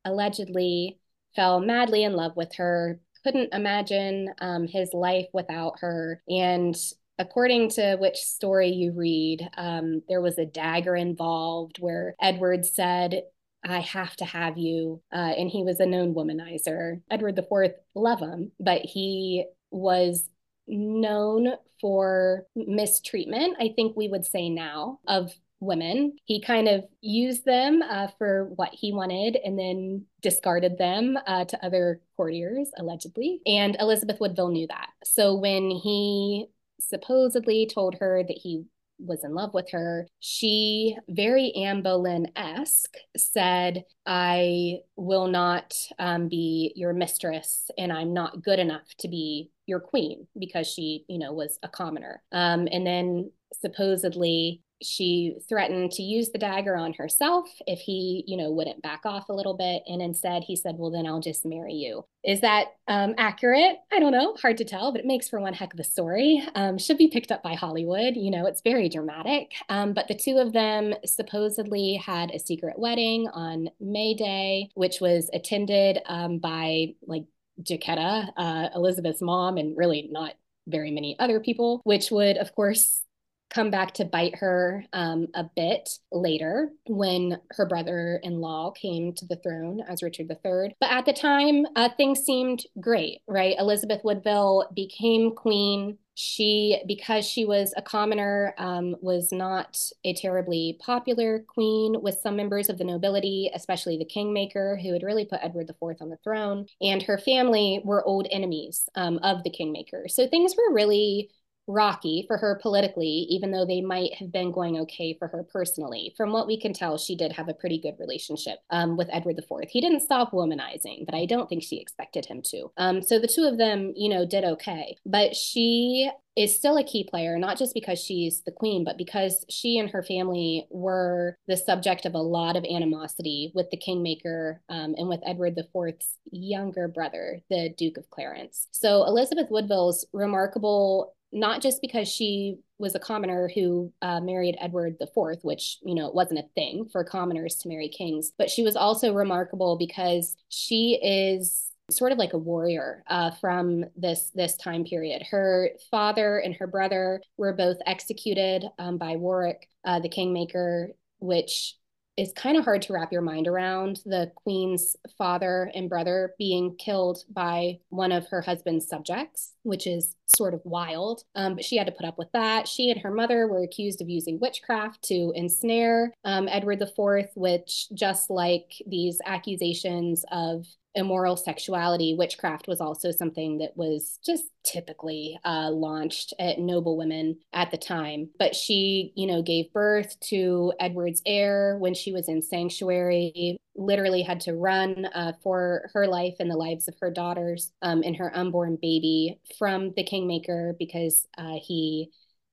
Speaker 2: allegedly fell madly in love with her, couldn't imagine um, his life without her. And according to which story you read, um, there was a dagger involved where Edward said, I have to have you. Uh, and he was a known womanizer. Edward IV, love him, but he was known for mistreatment, I think we would say now, of women. He kind of used them uh, for what he wanted and then discarded them uh, to other courtiers, allegedly. And Elizabeth Woodville knew that. So when he supposedly told her that he was in love with her, she, very Anne Boleyn esque, said, I will not um, be your mistress and I'm not good enough to be your queen because she, you know, was a commoner. Um, and then supposedly she threatened to use the dagger on herself if he, you know, wouldn't back off a little bit. And instead he said, well, then I'll just marry you. Is that um, accurate? I don't know. Hard to tell, but it makes for one heck of a story. Um, should be picked up by Hollywood. You know, it's very dramatic. Um, but the two of them supposedly had a secret wedding on May Day, which was attended um, by like Jacquetta, uh, Elizabeth's mom, and really not very many other people, which would, of course, come back to bite her um, a bit later when her brother in law came to the throne as Richard III. But at the time, uh, things seemed great, right? Elizabeth Woodville became queen. She, because she was a commoner, um, was not a terribly popular queen with some members of the nobility, especially the kingmaker, who had really put Edward IV on the throne. And her family were old enemies um, of the kingmaker. So things were really rocky for her politically, even though they might have been going okay for her personally. From what we can tell, she did have a pretty good relationship um, with Edward IV. He didn't stop womanizing, but I don't think she expected him to. Um, so the two of them, you know, did okay. But she is still a key player, not just because she's the queen, but because she and her family were the subject of a lot of animosity with the kingmaker um, and with Edward IV's younger brother, the Duke of Clarence. So Elizabeth Woodville's remarkable not just because she was a commoner who uh, married Edward IV, which, you know, it wasn't a thing for commoners to marry kings, but she was also remarkable because she is sort of like a warrior uh, from this this time period. Her father and her brother were both executed um, by Warwick, uh, the kingmaker, which is kind of hard to wrap your mind around the queen's father and brother being killed by one of her husband's subjects, which is sort of wild. Um, but she had to put up with that. She and her mother were accused of using witchcraft to ensnare um, Edward IV, which, just like these accusations of immoral sexuality, witchcraft was also something that was just typically uh, launched at noble women at the time. But she, you know, gave birth to Edward's heir when she was in sanctuary, literally had to run uh, for her life and the lives of her daughters um, and her unborn baby from the kingmaker because uh, he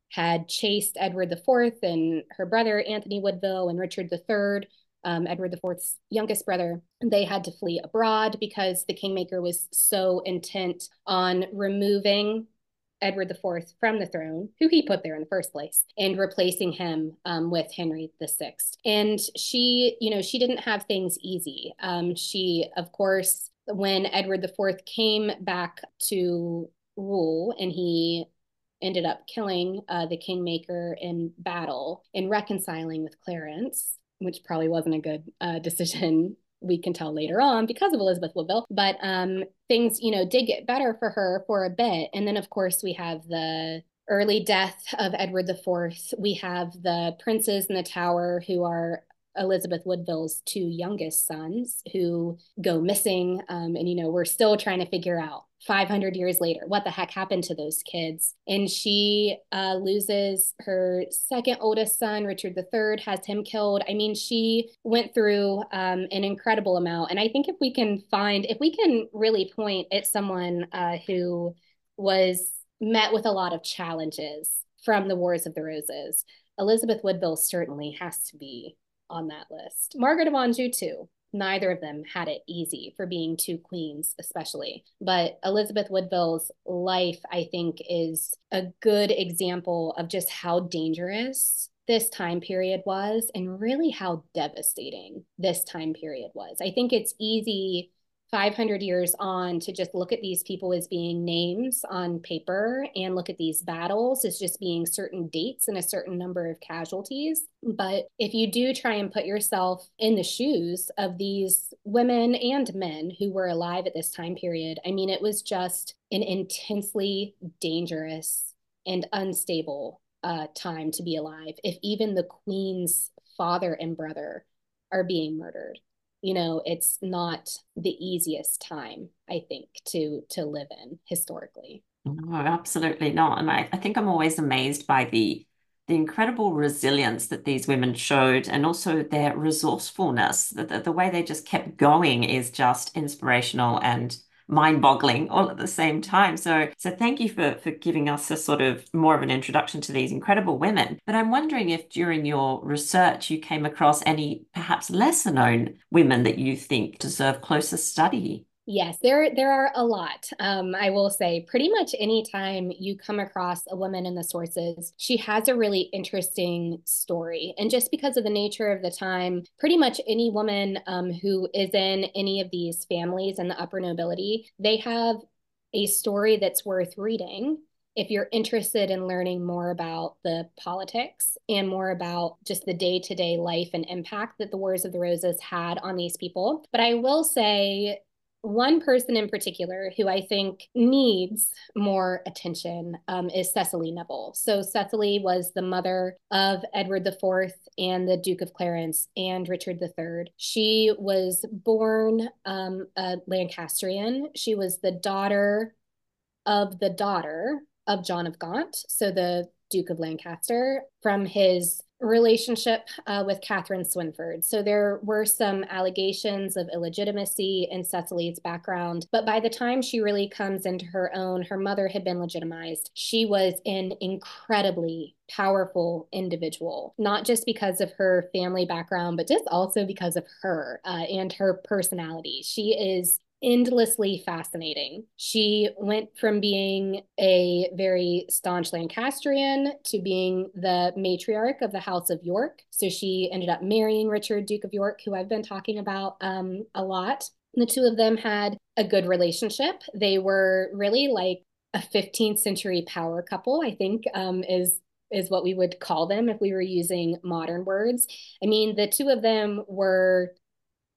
Speaker 2: had chased Edward IV and her brother Anthony Woodville and Richard III um, Edward IV's youngest brother, they had to flee abroad because the kingmaker was so intent on removing Edward IV from the throne, who he put there in the first place, and replacing him um, with Henry VI. And she, you know, she didn't have things easy. Um, she, of course, when Edward IV came back to rule and he ended up killing uh, the kingmaker in battle and reconciling with Clarence which probably wasn't a good uh, decision we can tell later on because of Elizabeth Woodville. But um, things, you know, did get better for her for a bit. And then, of course, we have the early death of Edward IV, we have the princes in the tower who are Elizabeth Woodville's two youngest sons who go missing. Um, and, you know, we're still trying to figure out 500 years later what the heck happened to those kids. And she uh, loses her second oldest son, Richard III, has him killed. I mean, she went through um, an incredible amount. And I think if we can find, if we can really point at someone uh, who was met with a lot of challenges from the Wars of the Roses, Elizabeth Woodville certainly has to be on that list. Margaret of Anjou, too. Neither of them had it easy for being two queens, especially. But Elizabeth Woodville's life, I think, is a good example of just how dangerous this time period was and really how devastating this time period was. I think it's easy 500 years on to just look at these people as being names on paper and look at these battles as just being certain dates and a certain number of casualties. But if you do try and put yourself in the shoes of these women and men who were alive at this time period, I mean, it was just an intensely dangerous and unstable uh, time to be alive. If even the queen's father and brother are being murdered you know it's not the easiest time i think to to live in historically.
Speaker 1: No absolutely not. And I, I think i'm always amazed by the the incredible resilience that these women showed and also their resourcefulness. The, the, the way they just kept going is just inspirational and mind-boggling all at the same time. So so thank you for for giving us a sort of more of an introduction to these incredible women. But I'm wondering if during your research you came across any perhaps lesser known women that you think deserve closer study.
Speaker 2: Yes, there there are a lot. Um, I will say, pretty much any time you come across a woman in the sources, she has a really interesting story. And just because of the nature of the time, pretty much any woman um, who is in any of these families in the upper nobility, they have a story that's worth reading if you're interested in learning more about the politics and more about just the day to day life and impact that the Wars of the Roses had on these people. But I will say, one person in particular who I think needs more attention um, is Cecily Neville. So, Cecily was the mother of Edward IV and the Duke of Clarence and Richard III. She was born um, a Lancastrian. She was the daughter of the daughter of John of Gaunt, so the Duke of Lancaster, from his relationship uh, with Catherine Swynford. So there were some allegations of illegitimacy in Cecily's background, but by the time she really comes into her own, her mother had been legitimized. She was an incredibly powerful individual, not just because of her family background, but just also because of her uh, and her personality. She is endlessly fascinating. She went from being a very staunch Lancastrian to being the matriarch of the House of York. So she ended up marrying Richard, Duke of York, who I've been talking about um, a lot. The two of them had a good relationship. They were really like a 15th century power couple, I think, um, is is what we would call them if we were using modern words. I mean, the two of them were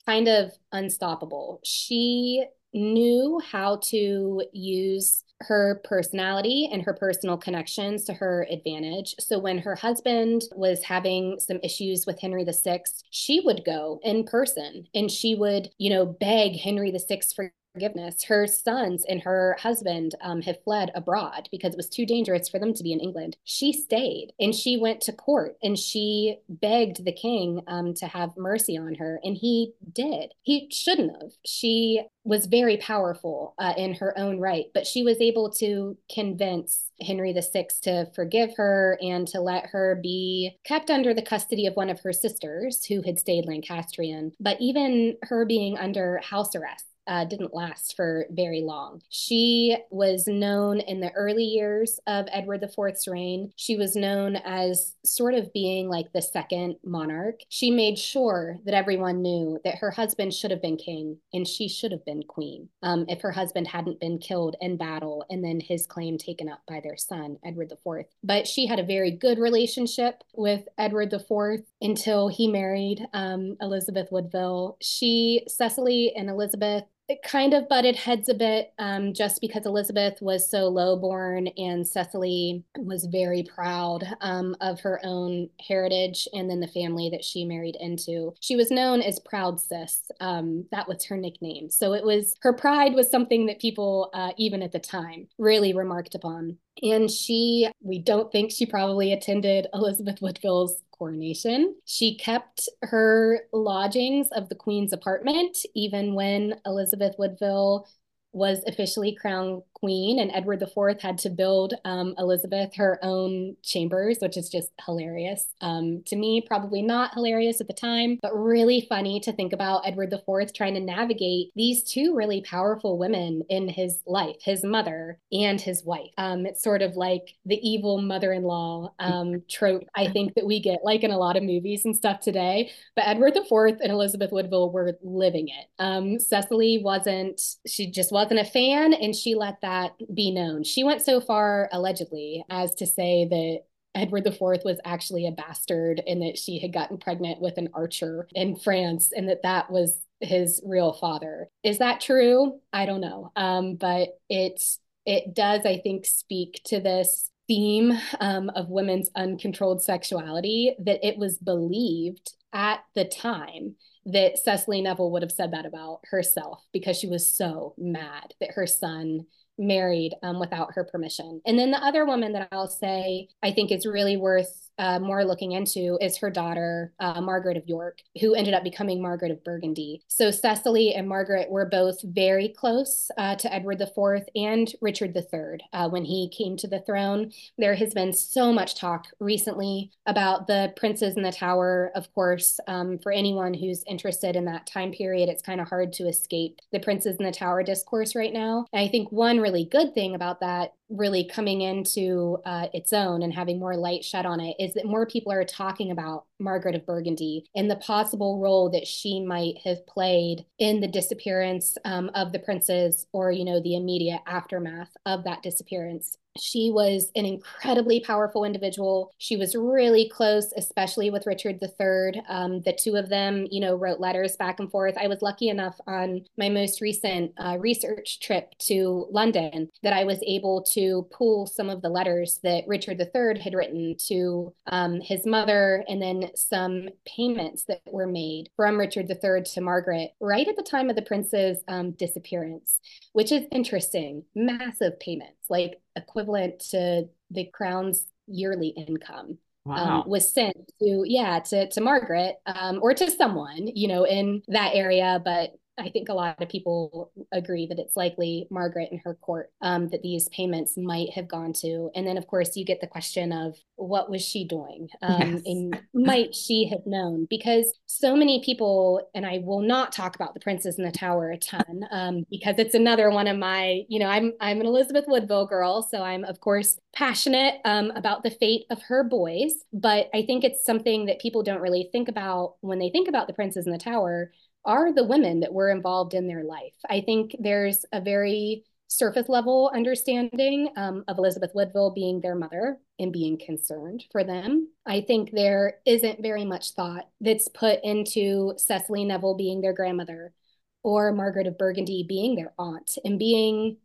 Speaker 2: kind of unstoppable. She knew how to use her personality and her personal connections to her advantage. So when her husband was having some issues with Henry VI, she would go in person and she would, you know, beg Henry VI for forgiveness. Her sons and her husband um, have fled abroad because it was too dangerous for them to be in England. She stayed and she went to court and she begged the king um, to have mercy on her, and he did. He shouldn't have. She was very powerful uh, in her own right, but she was able to convince Henry VI to forgive her and to let her be kept under the custody of one of her sisters who had stayed Lancastrian. But even her being under house arrest uh, didn't last for very long. She was known in the early years of Edward IV's reign. She was known as sort of being like the second monarch. She made sure that everyone knew that her husband should have been king and she should have been queen um, if her husband hadn't been killed in battle and then his claim taken up by their son, Edward IV. But she had a very good relationship with Edward IV until he married um, Elizabeth Woodville. She, Cecily, and Elizabeth it kind of butted heads a bit um, just because Elizabeth was so lowborn and Cecily was very proud um, of her own heritage and then the family that she married into. She was known as Proud Cis. Um, that was her nickname. So it was her pride was something that people, uh, even at the time, really remarked upon. And she, we don't think she probably attended Elizabeth Woodville's coronation. She kept her lodgings of the Queen's apartment even when Elizabeth Woodville was officially crowned queen, and Edward IV had to build um, Elizabeth her own chambers, which is just hilarious. Um, to me, probably not hilarious at the time, but really funny to think about Edward IV trying to navigate these two really powerful women in his life, his mother and his wife. Um, it's sort of like the evil mother-in-law um, trope, I think that we get like in a lot of movies and stuff today. But Edward IV and Elizabeth Woodville were living it. Um, Cecily wasn't, she just wasn't a fan, and she let that that be known. She went so far, allegedly, as to say that Edward IV was actually a bastard and that she had gotten pregnant with an archer in France and that that was his real father. Is that true? I don't know. Um, but it it does, I think, speak to this theme um, of women's uncontrolled sexuality that it was believed at the time that Cecily Neville would have said that about herself because she was so mad that her son married um, without her permission. And then the other woman that I'll say I think is really worth uh, more looking into is her daughter, uh, Margaret of York, who ended up becoming Margaret of Burgundy. So Cecily and Margaret were both very close uh, to Edward IV and Richard III uh, when he came to the throne. There has been so much talk recently about the princes in the tower. Of course, um, for anyone who's interested in that time period, it's kind of hard to escape the princes in the tower discourse right now. And I think one really good thing about that really coming into uh, its own and having more light shed on it is that more people are talking about Margaret of Burgundy and the possible role that she might have played in the disappearance um, of the princes or, you know, the immediate aftermath of that disappearance. She was an incredibly powerful individual. She was really close, especially with Richard III. Um, the two of them, you know, wrote letters back and forth. I was lucky enough on my most recent uh, research trip to London that I was able to pull some of the letters that Richard III had written to um, his mother and then some payments that were made from Richard III to Margaret right at the time of the prince's um, disappearance, which is interesting. Massive payments, like equivalent to the crown's yearly income. Um, wow. Um, was sent to yeah to to Margaret um, or to someone you know in that area, but I think a lot of people agree that it's likely Margaret and her court um, that these payments might have gone to. And then, of course, you get the question of what was she doing? Um, yes. And might she have known? Because so many people, and I will not talk about the Princes in the Tower a ton um, because it's another one of my, you know, I'm I'm an Elizabeth Woodville girl, so I'm of course passionate um, about the fate of her boys. But I think it's something that people don't really think about when they think about the Princes in the Tower are the women that were involved in their life. I think there's a very surface level understanding um, of Elizabeth Woodville being their mother and being concerned for them. I think there isn't very much thought that's put into Cecily Neville being their grandmother or Margaret of Burgundy being their aunt and being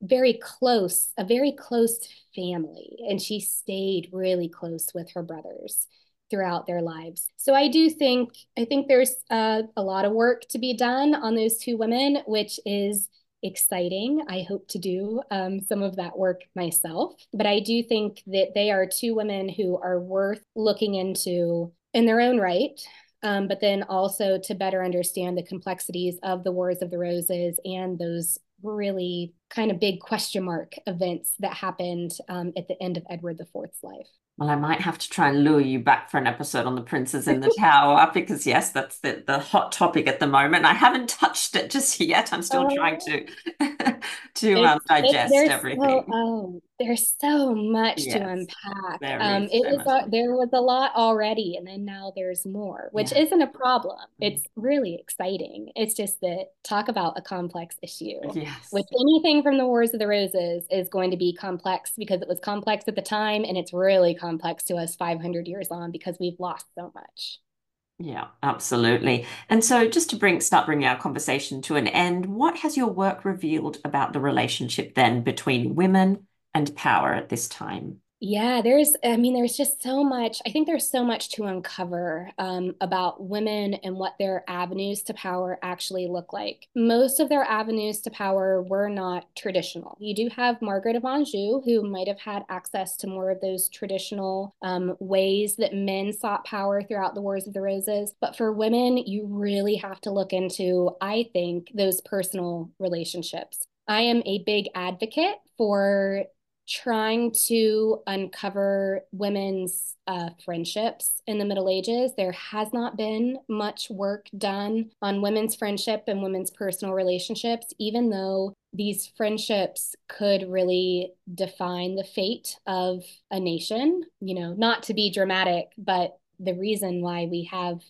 Speaker 2: very close, a very close family. And she stayed really close with her brothers throughout their lives. So I do think I think there's uh, a lot of work to be done on those two women, which is exciting. I hope to do um, some of that work myself, but I do think that they are two women who are worth looking into in their own right. Um, but then also to better understand the complexities of the Wars of the Roses and those really kind of big question mark events that happened um, at the end of Edward IV's life.
Speaker 1: Well, I might have to try and lure you back for an episode on the Princes in the Tower because yes, that's the, the hot topic at the moment. I haven't touched it just yet. I'm still trying to to um, digest everything.
Speaker 2: So, oh, there's so much yes, to unpack. Um, it was there was a lot already, and then now there's more, which yeah. isn't a problem. Mm-hmm. It's really exciting. It's just that talk about a complex issue. Yes. With anything from the Wars of the Roses is going to be complex because it was complex at the time, and it's really complex to us 500 years on because we've lost so much.
Speaker 1: Yeah, absolutely. And so just to bring start bringing our conversation to an end, what has your work revealed about the relationship then between women and power at this time?
Speaker 2: Yeah, there's, I mean, there's just so much. I think there's so much to uncover um, about women and what their avenues to power actually look like. Most of their avenues to power were not traditional. You do have Margaret of Anjou, who might have had access to more of those traditional um, ways that men sought power throughout the Wars of the Roses. But for women, you really have to look into, I think, those personal relationships. I am a big advocate for trying to uncover women's uh, friendships in the Middle Ages. There has not been much work done on women's friendship and women's personal relationships, even though these friendships could really define the fate of a nation. You know, not to be dramatic, but the reason why we have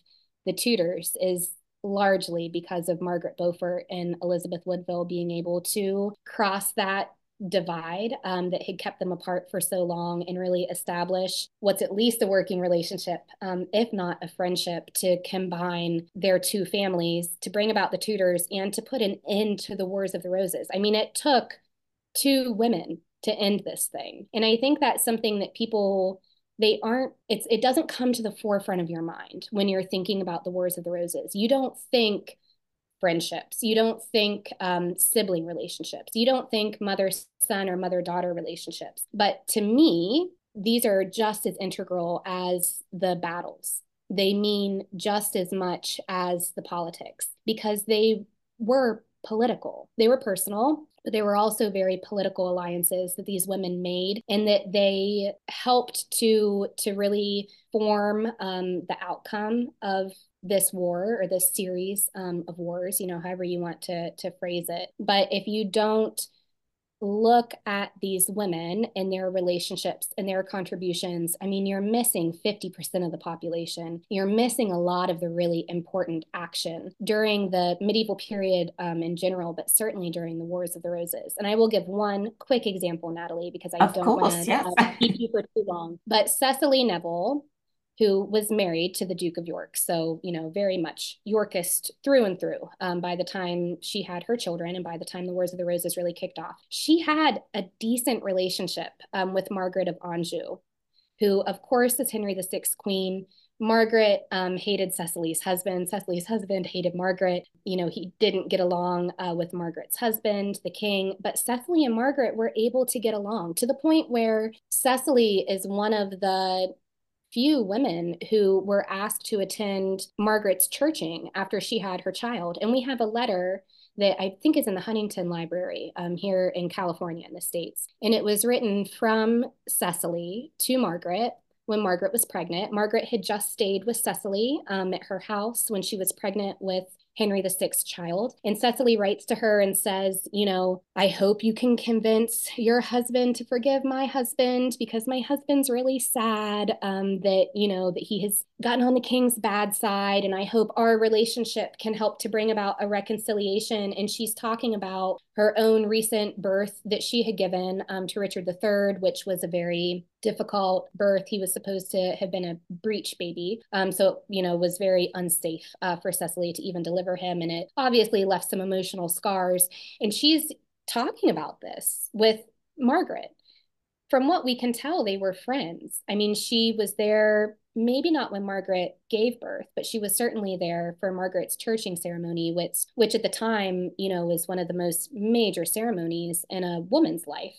Speaker 2: the Tudors is largely because of Margaret Beaufort and Elizabeth Woodville being able to cross that divide um, that had kept them apart for so long and really establish what's at least a working relationship, um, if not a friendship, to combine their two families to bring about the Tudors and to put an end to the Wars of the Roses. I mean, it took two women to end this thing. And I think that's something that people they aren't it's it doesn't come to the forefront of your mind when you're thinking about the wars of the roses you don't think friendships. You don't think um, sibling relationships. You don't think mother son or mother daughter relationships. But to me, these are just as integral as the battles. They mean just as much as the politics because they were political, they were personal. But they were also very political alliances that these women made, and that they helped to to really form um, the outcome of this war or this series um, of wars, you know, however you want to to phrase it. But if you don't look at these women and their relationships and their contributions, I mean, you're missing 50% of the population. You're missing a lot of the really important action during the medieval period um, in general, but certainly during the Wars of the Roses. And I will give one quick example, Natalie, because I
Speaker 1: of
Speaker 2: don't want to
Speaker 1: yes. uh,
Speaker 2: keep you for too long. But Cecily Neville who was married to the Duke of York. So, you know, very much Yorkist through and through um, by the time she had her children and by the time the Wars of the Roses really kicked off. She had a decent relationship um, with Margaret of Anjou, who, of course, is Henry VI's queen. Margaret um, hated Cecily's husband. Cecily's husband hated Margaret. You know, he didn't get along uh, with Margaret's husband, the king. But Cecily and Margaret were able to get along to the point where Cecily is one of the few women who were asked to attend Margaret's churching after she had her child. And we have a letter that I think is in the Huntington Library um, here in California in the States. And it was written from Cecily to Margaret when Margaret was pregnant. Margaret had just stayed with Cecily um, at her house when she was pregnant with Henry VI's child. And Cecily writes to her and says, You know, I hope you can convince your husband to forgive my husband because my husband's really sad um, that, you know, that he has gotten on the king's bad side. And I hope our relationship can help to bring about a reconciliation. And she's talking about her own recent birth that she had given um, to Richard III, which was a very difficult birth. He was supposed to have been a breech baby. Um, so, you know, was very unsafe uh, for Cecily to even deliver him. And it obviously left some emotional scars. And she's talking about this with Margaret. From what we can tell, they were friends. I mean, she was there maybe not when Margaret gave birth, but she was certainly there for Margaret's churching ceremony, which which at the time, you know, was one of the most major ceremonies in a woman's life.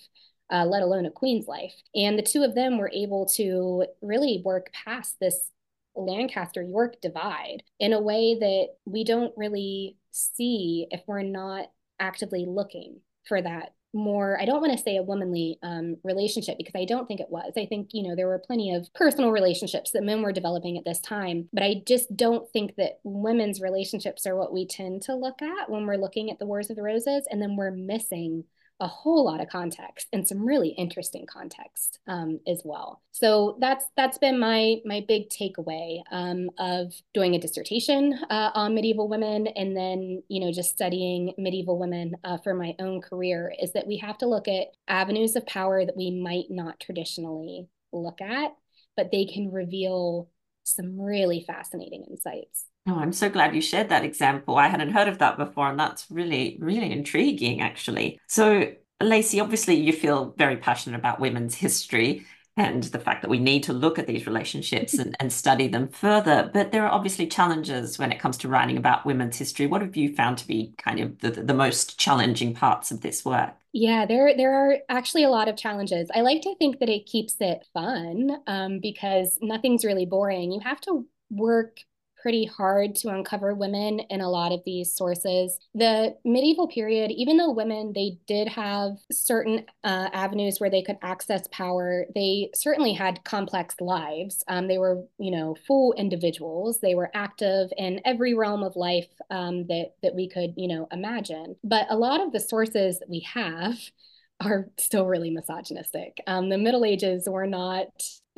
Speaker 2: Uh, let alone a queen's life. And the two of them were able to really work past this Lancaster York divide in a way that we don't really see if we're not actively looking for that more i don't want to say a womanly um, relationship because i don't think it was i think you know there were plenty of personal relationships that men were developing at this time but i just don't think that women's relationships are what we tend to look at when we're looking at the wars of the roses and then we're missing a whole lot of context and some really interesting context um, as well. So that's that's been my my big takeaway um, of doing a dissertation uh, on medieval women and then you know just studying medieval women uh, for my own career is that we have to look at avenues of power that we might not traditionally look at, but they can reveal some really fascinating insights.
Speaker 1: Oh, I'm so glad you shared that example. I hadn't heard of that before, and that's really, really intriguing, actually. So, Lacey, obviously, you feel very passionate about women's history and the fact that we need to look at these relationships and, and study them further. But there are obviously challenges when it comes to writing about women's history. What have you found to be kind of the, the most challenging parts of this work?
Speaker 2: Yeah, there there are actually a lot of challenges. I like to think that it keeps it fun um, because nothing's really boring. You have to work pretty hard to uncover women in a lot of these sources. The medieval period, even though women they did have certain uh, avenues where they could access power, they certainly had complex lives. Um, they were, you know, full individuals. They were active in every realm of life um, that that we could, you know, imagine. But a lot of the sources that we have are still really misogynistic. Um, the Middle Ages were not,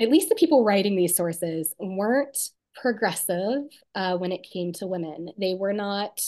Speaker 2: at least the people writing these sources weren't progressive uh, when it came to women. They were not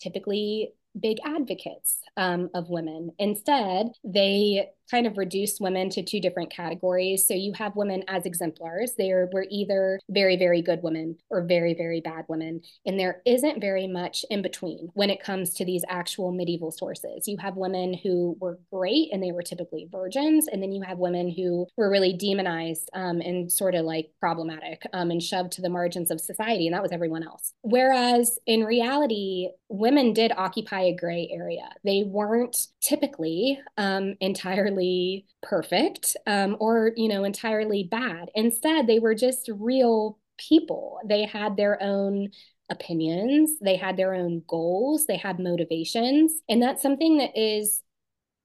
Speaker 2: typically big advocates um, of women. Instead, they kind of reduce women to two different categories. So you have women as exemplars. They are, were either very, very good women or very, very bad women. And there isn't very much in between when it comes to these actual medieval sources. You have women who were great and they were typically virgins. And then you have women who were really demonized um, and sort of like problematic um, and shoved to the margins of society. And that was everyone else. Whereas in reality, women did occupy a gray area. They weren't typically um, entirely entirely perfect um, or, you know, entirely bad. Instead, they were just real people. They had their own opinions, they had their own goals, they had motivations. And that's something that is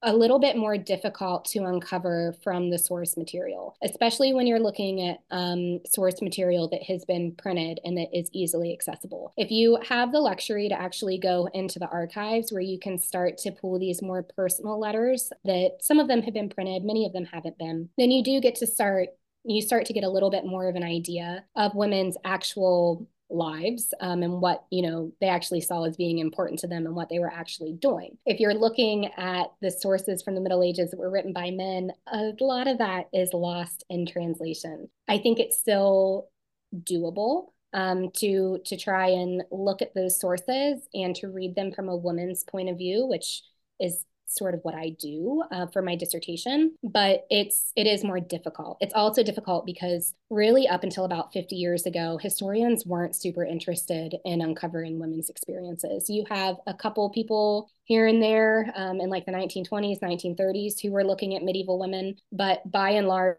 Speaker 2: a little bit more difficult to uncover from the source material, especially when you're looking at um, source material that has been printed and that is easily accessible. If you have the luxury to actually go into the archives where you can start to pull these more personal letters that some of them have been printed, many of them haven't been, then you do get to start you start to get a little bit more of an idea of women's actual lives um, and what you know they actually saw as being important to them and what they were actually doing. If you're looking at the sources from the middle ages that were written by men a lot of that is lost in translation. I think it's still doable um, to to try and look at those sources and to read them from a woman's point of view which is sort of what I do uh, for my dissertation, but it's it is more difficult. It's also difficult because really up until about 50 years ago, historians weren't super interested in uncovering women's experiences. You have a couple people here and there um, in like the 1920s, 1930s who were looking at medieval women, but by and large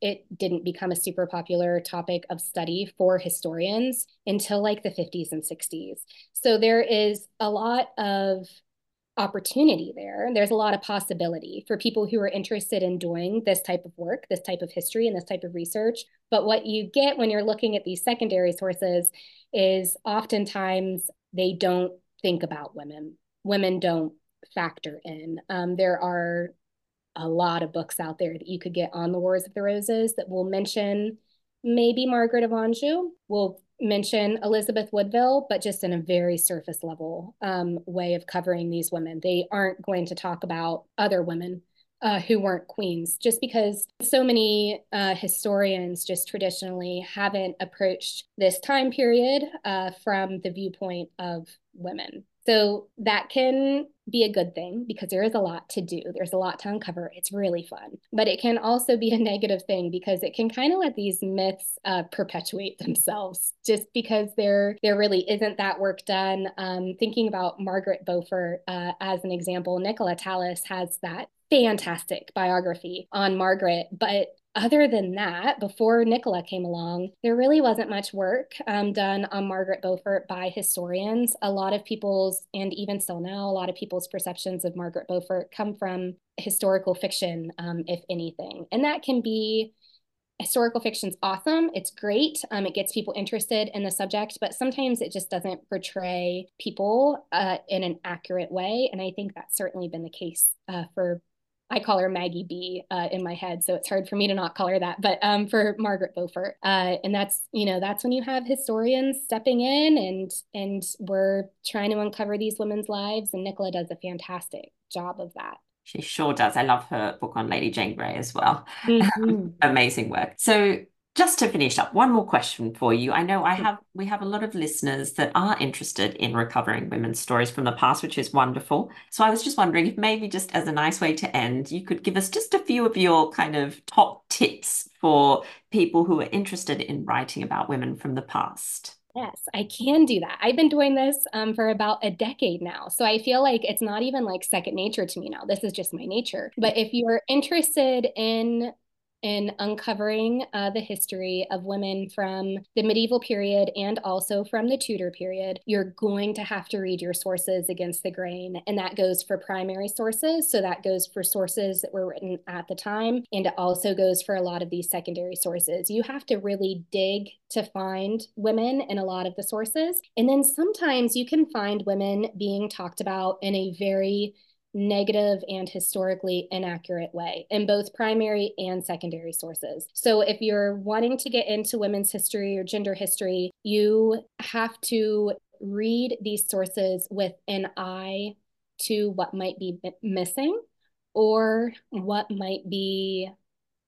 Speaker 2: it didn't become a super popular topic of study for historians until like the 50s and 60s. So there is a lot of opportunity there. There's a lot of possibility for people who are interested in doing this type of work, this type of history, and this type of research. But what you get when you're looking at these secondary sources is oftentimes they don't think about women. Women don't factor in. Um, there are a lot of books out there that you could get on the Wars of the Roses that will mention maybe Margaret of Anjou, will mention Elizabeth Woodville, but just in a very surface level um, way of covering these women. They aren't going to talk about other women uh, who weren't queens, just because so many uh, historians just traditionally haven't approached this time period uh, from the viewpoint of women. So that can be a good thing because there is a lot to do. There's a lot to uncover. It's really fun. But it can also be a negative thing because it can kind of let these myths uh, perpetuate themselves just because there there really isn't that work done. Um, thinking about Margaret Beaufort uh, as an example, Nicola Tallis has that fantastic biography on Margaret, but other than that, before Nicola came along, there really wasn't much work um, done on Margaret Beaufort by historians. A lot of people's, and even still now, a lot of people's perceptions of Margaret Beaufort come from historical fiction, um, if anything. And that can be historical fiction's awesome. It's great. Um, it gets people interested in the subject, but sometimes it just doesn't portray people uh, in an accurate way. And I think that's certainly been the case uh, for I call her Maggie B uh, in my head, so it's hard for me to not call her that. But um, for Margaret Beaufort, uh, and that's you know that's when you have historians stepping in and and we're trying to uncover these women's lives, and Nicola does a fantastic job of that.
Speaker 1: She sure does. I love her book on Lady Jane Grey as well. Mm-hmm. Amazing work. So just to finish up, one more question for you. I know I have we have a lot of listeners that are interested in recovering women's stories from the past, which is wonderful. So I was just wondering if maybe just as a nice way to end, you could give us just a few of your kind of top tips for people who are interested in writing about women from the past.
Speaker 2: Yes, I can do that. I've been doing this um, for about a decade now. So I feel like it's not even like second nature to me now. This is just my nature. But if you're interested in in uncovering uh, the history of women from the medieval period and also from the Tudor period, you're going to have to read your sources against the grain. And that goes for primary sources. So that goes for sources that were written at the time. And it also goes for a lot of these secondary sources. You have to really dig to find women in a lot of the sources. And then sometimes you can find women being talked about in a very negative and historically inaccurate way in both primary and secondary sources. So, if you're wanting to get into women's history or gender history, you have to read these sources with an eye to what might be missing or what might be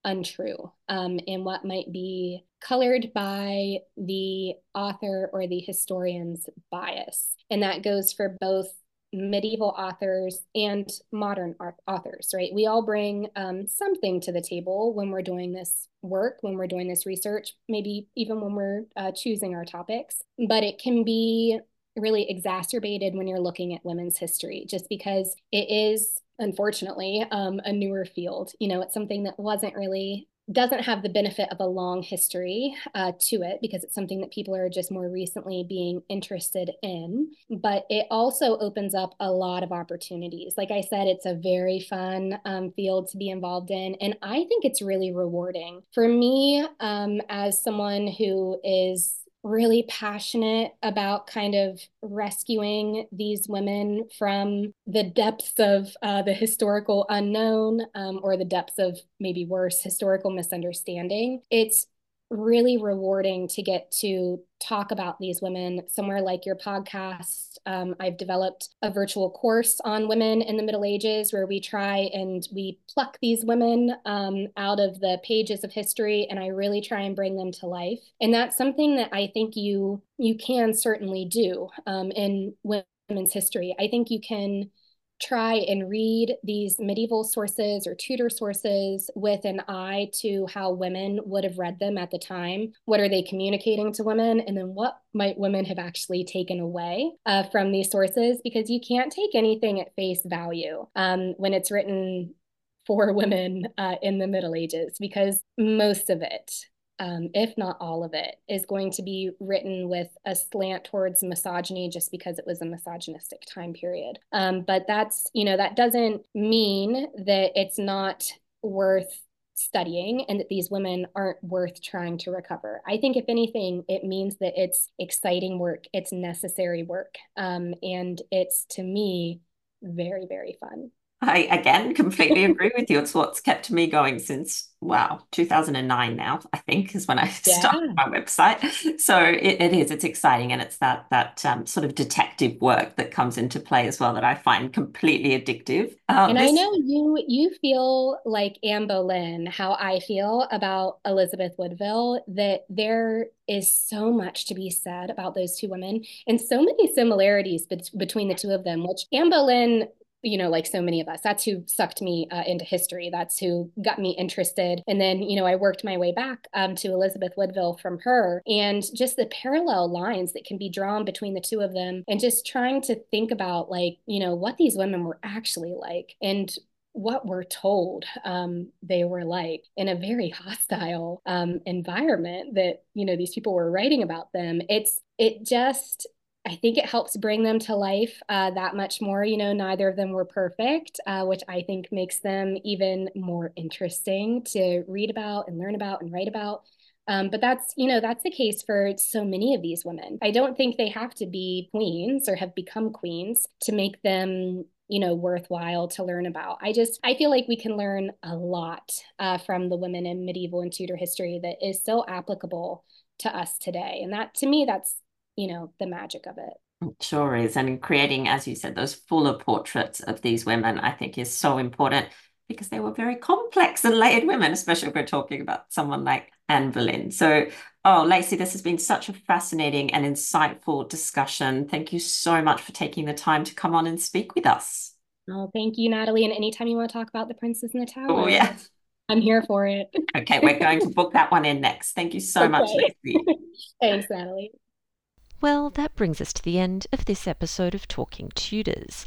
Speaker 2: untrue um, and what might be colored by the author or the historian's bias. And that goes for both medieval authors and modern authors, right? We all bring um, something to the table when we're doing this work, when we're doing this research, maybe even when we're uh, choosing our topics. But it can be really exacerbated when you're looking at women's history, just because it is unfortunately um, a newer field you know it's something that wasn't really doesn't have the benefit of a long history uh, to it because it's something that people are just more recently being interested in. But it also opens up a lot of opportunities. Like I said, it's a very fun um, field to be involved in. And I think it's really rewarding. For me, um, as someone who is really passionate about kind of rescuing these women from the depths of uh, the historical unknown um, or the depths of maybe worse historical misunderstanding. It's really rewarding to get to talk about these women somewhere like your podcast. Um, I've developed a virtual course on women in the Middle Ages where we try and we pluck these women um, out of the pages of history, and I really try and bring them to life. And that's something that I think you you can certainly do um, in women's history. I think you can try and read these medieval sources or Tudor sources with an eye to how women would have read them at the time. What are they communicating to women? And then what might women have actually taken away uh, from these sources? Because you can't take anything at face value um, when it's written for women uh, in the Middle Ages, because most of it um, if not all of it, is going to be written with a slant towards misogyny just because it was a misogynistic time period. Um, but that's, you know, that doesn't mean that it's not worth studying and that these women aren't worth trying to recover. I think, if anything, it means that it's exciting work, it's necessary work. Um, and it's to me very, very fun.
Speaker 1: I again completely agree with you. It's what's kept me going since wow 2009 now i think is when i yeah. started my website so it, it is it's exciting and it's that that um, sort of detective work that comes into play as well that i find completely addictive
Speaker 2: um, and this... i know you you feel like anne boleyn how i feel about elizabeth woodville that there is so much to be said about those two women and so many similarities be- between the two of them which anne boleyn you know, like so many of us. That's who sucked me uh, into history. That's who got me interested. And then, you know, I worked my way back um, to Elizabeth Woodville from her and just the parallel lines that can be drawn between the two of them and just trying to think about, like, you know, what these women were actually like and what we're told um, they were like in a very hostile um, environment that you know these people were writing about them it's it just I think it helps bring them to life uh, that much more. You know, neither of them were perfect, uh, which I think makes them even more interesting to read about and learn about and write about. Um, but that's, you know, that's the case for so many of these women. I don't think they have to be queens or have become queens to make them, you know, worthwhile to learn about. I just, I feel like we can learn a lot uh, from the women in medieval and Tudor history that is so applicable to us today. And that, to me, that's you know, the magic of it.
Speaker 1: It sure is. And creating, as you said, those fuller portraits of these women, I think is so important
Speaker 3: because they were very complex and layered women, especially if we're talking about someone like Anne Boleyn. So, oh, Lacey, this has been such a fascinating and insightful discussion. Thank you so much for taking the time to come on and speak with us.
Speaker 2: Oh, thank you, Natalie. And anytime you want to talk about the Princes in the Tower,
Speaker 3: oh, yeah.
Speaker 2: I'm here for it.
Speaker 3: okay, we're going to book that one in next. Thank you so okay. much, Lacey.
Speaker 2: Thanks, Natalie.
Speaker 1: Well, that brings us to the end of this episode of Talking Tudors.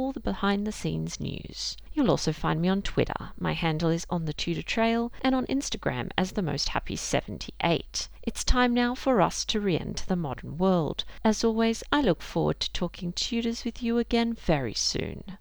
Speaker 1: all the behind the scenes news. You'll also find me on Twitter. My handle is on the Tudor Trail and on Instagram as the most happy 78. It's time now for us to re-enter the modern world. As always, I look forward to talking Tudors with you again very soon.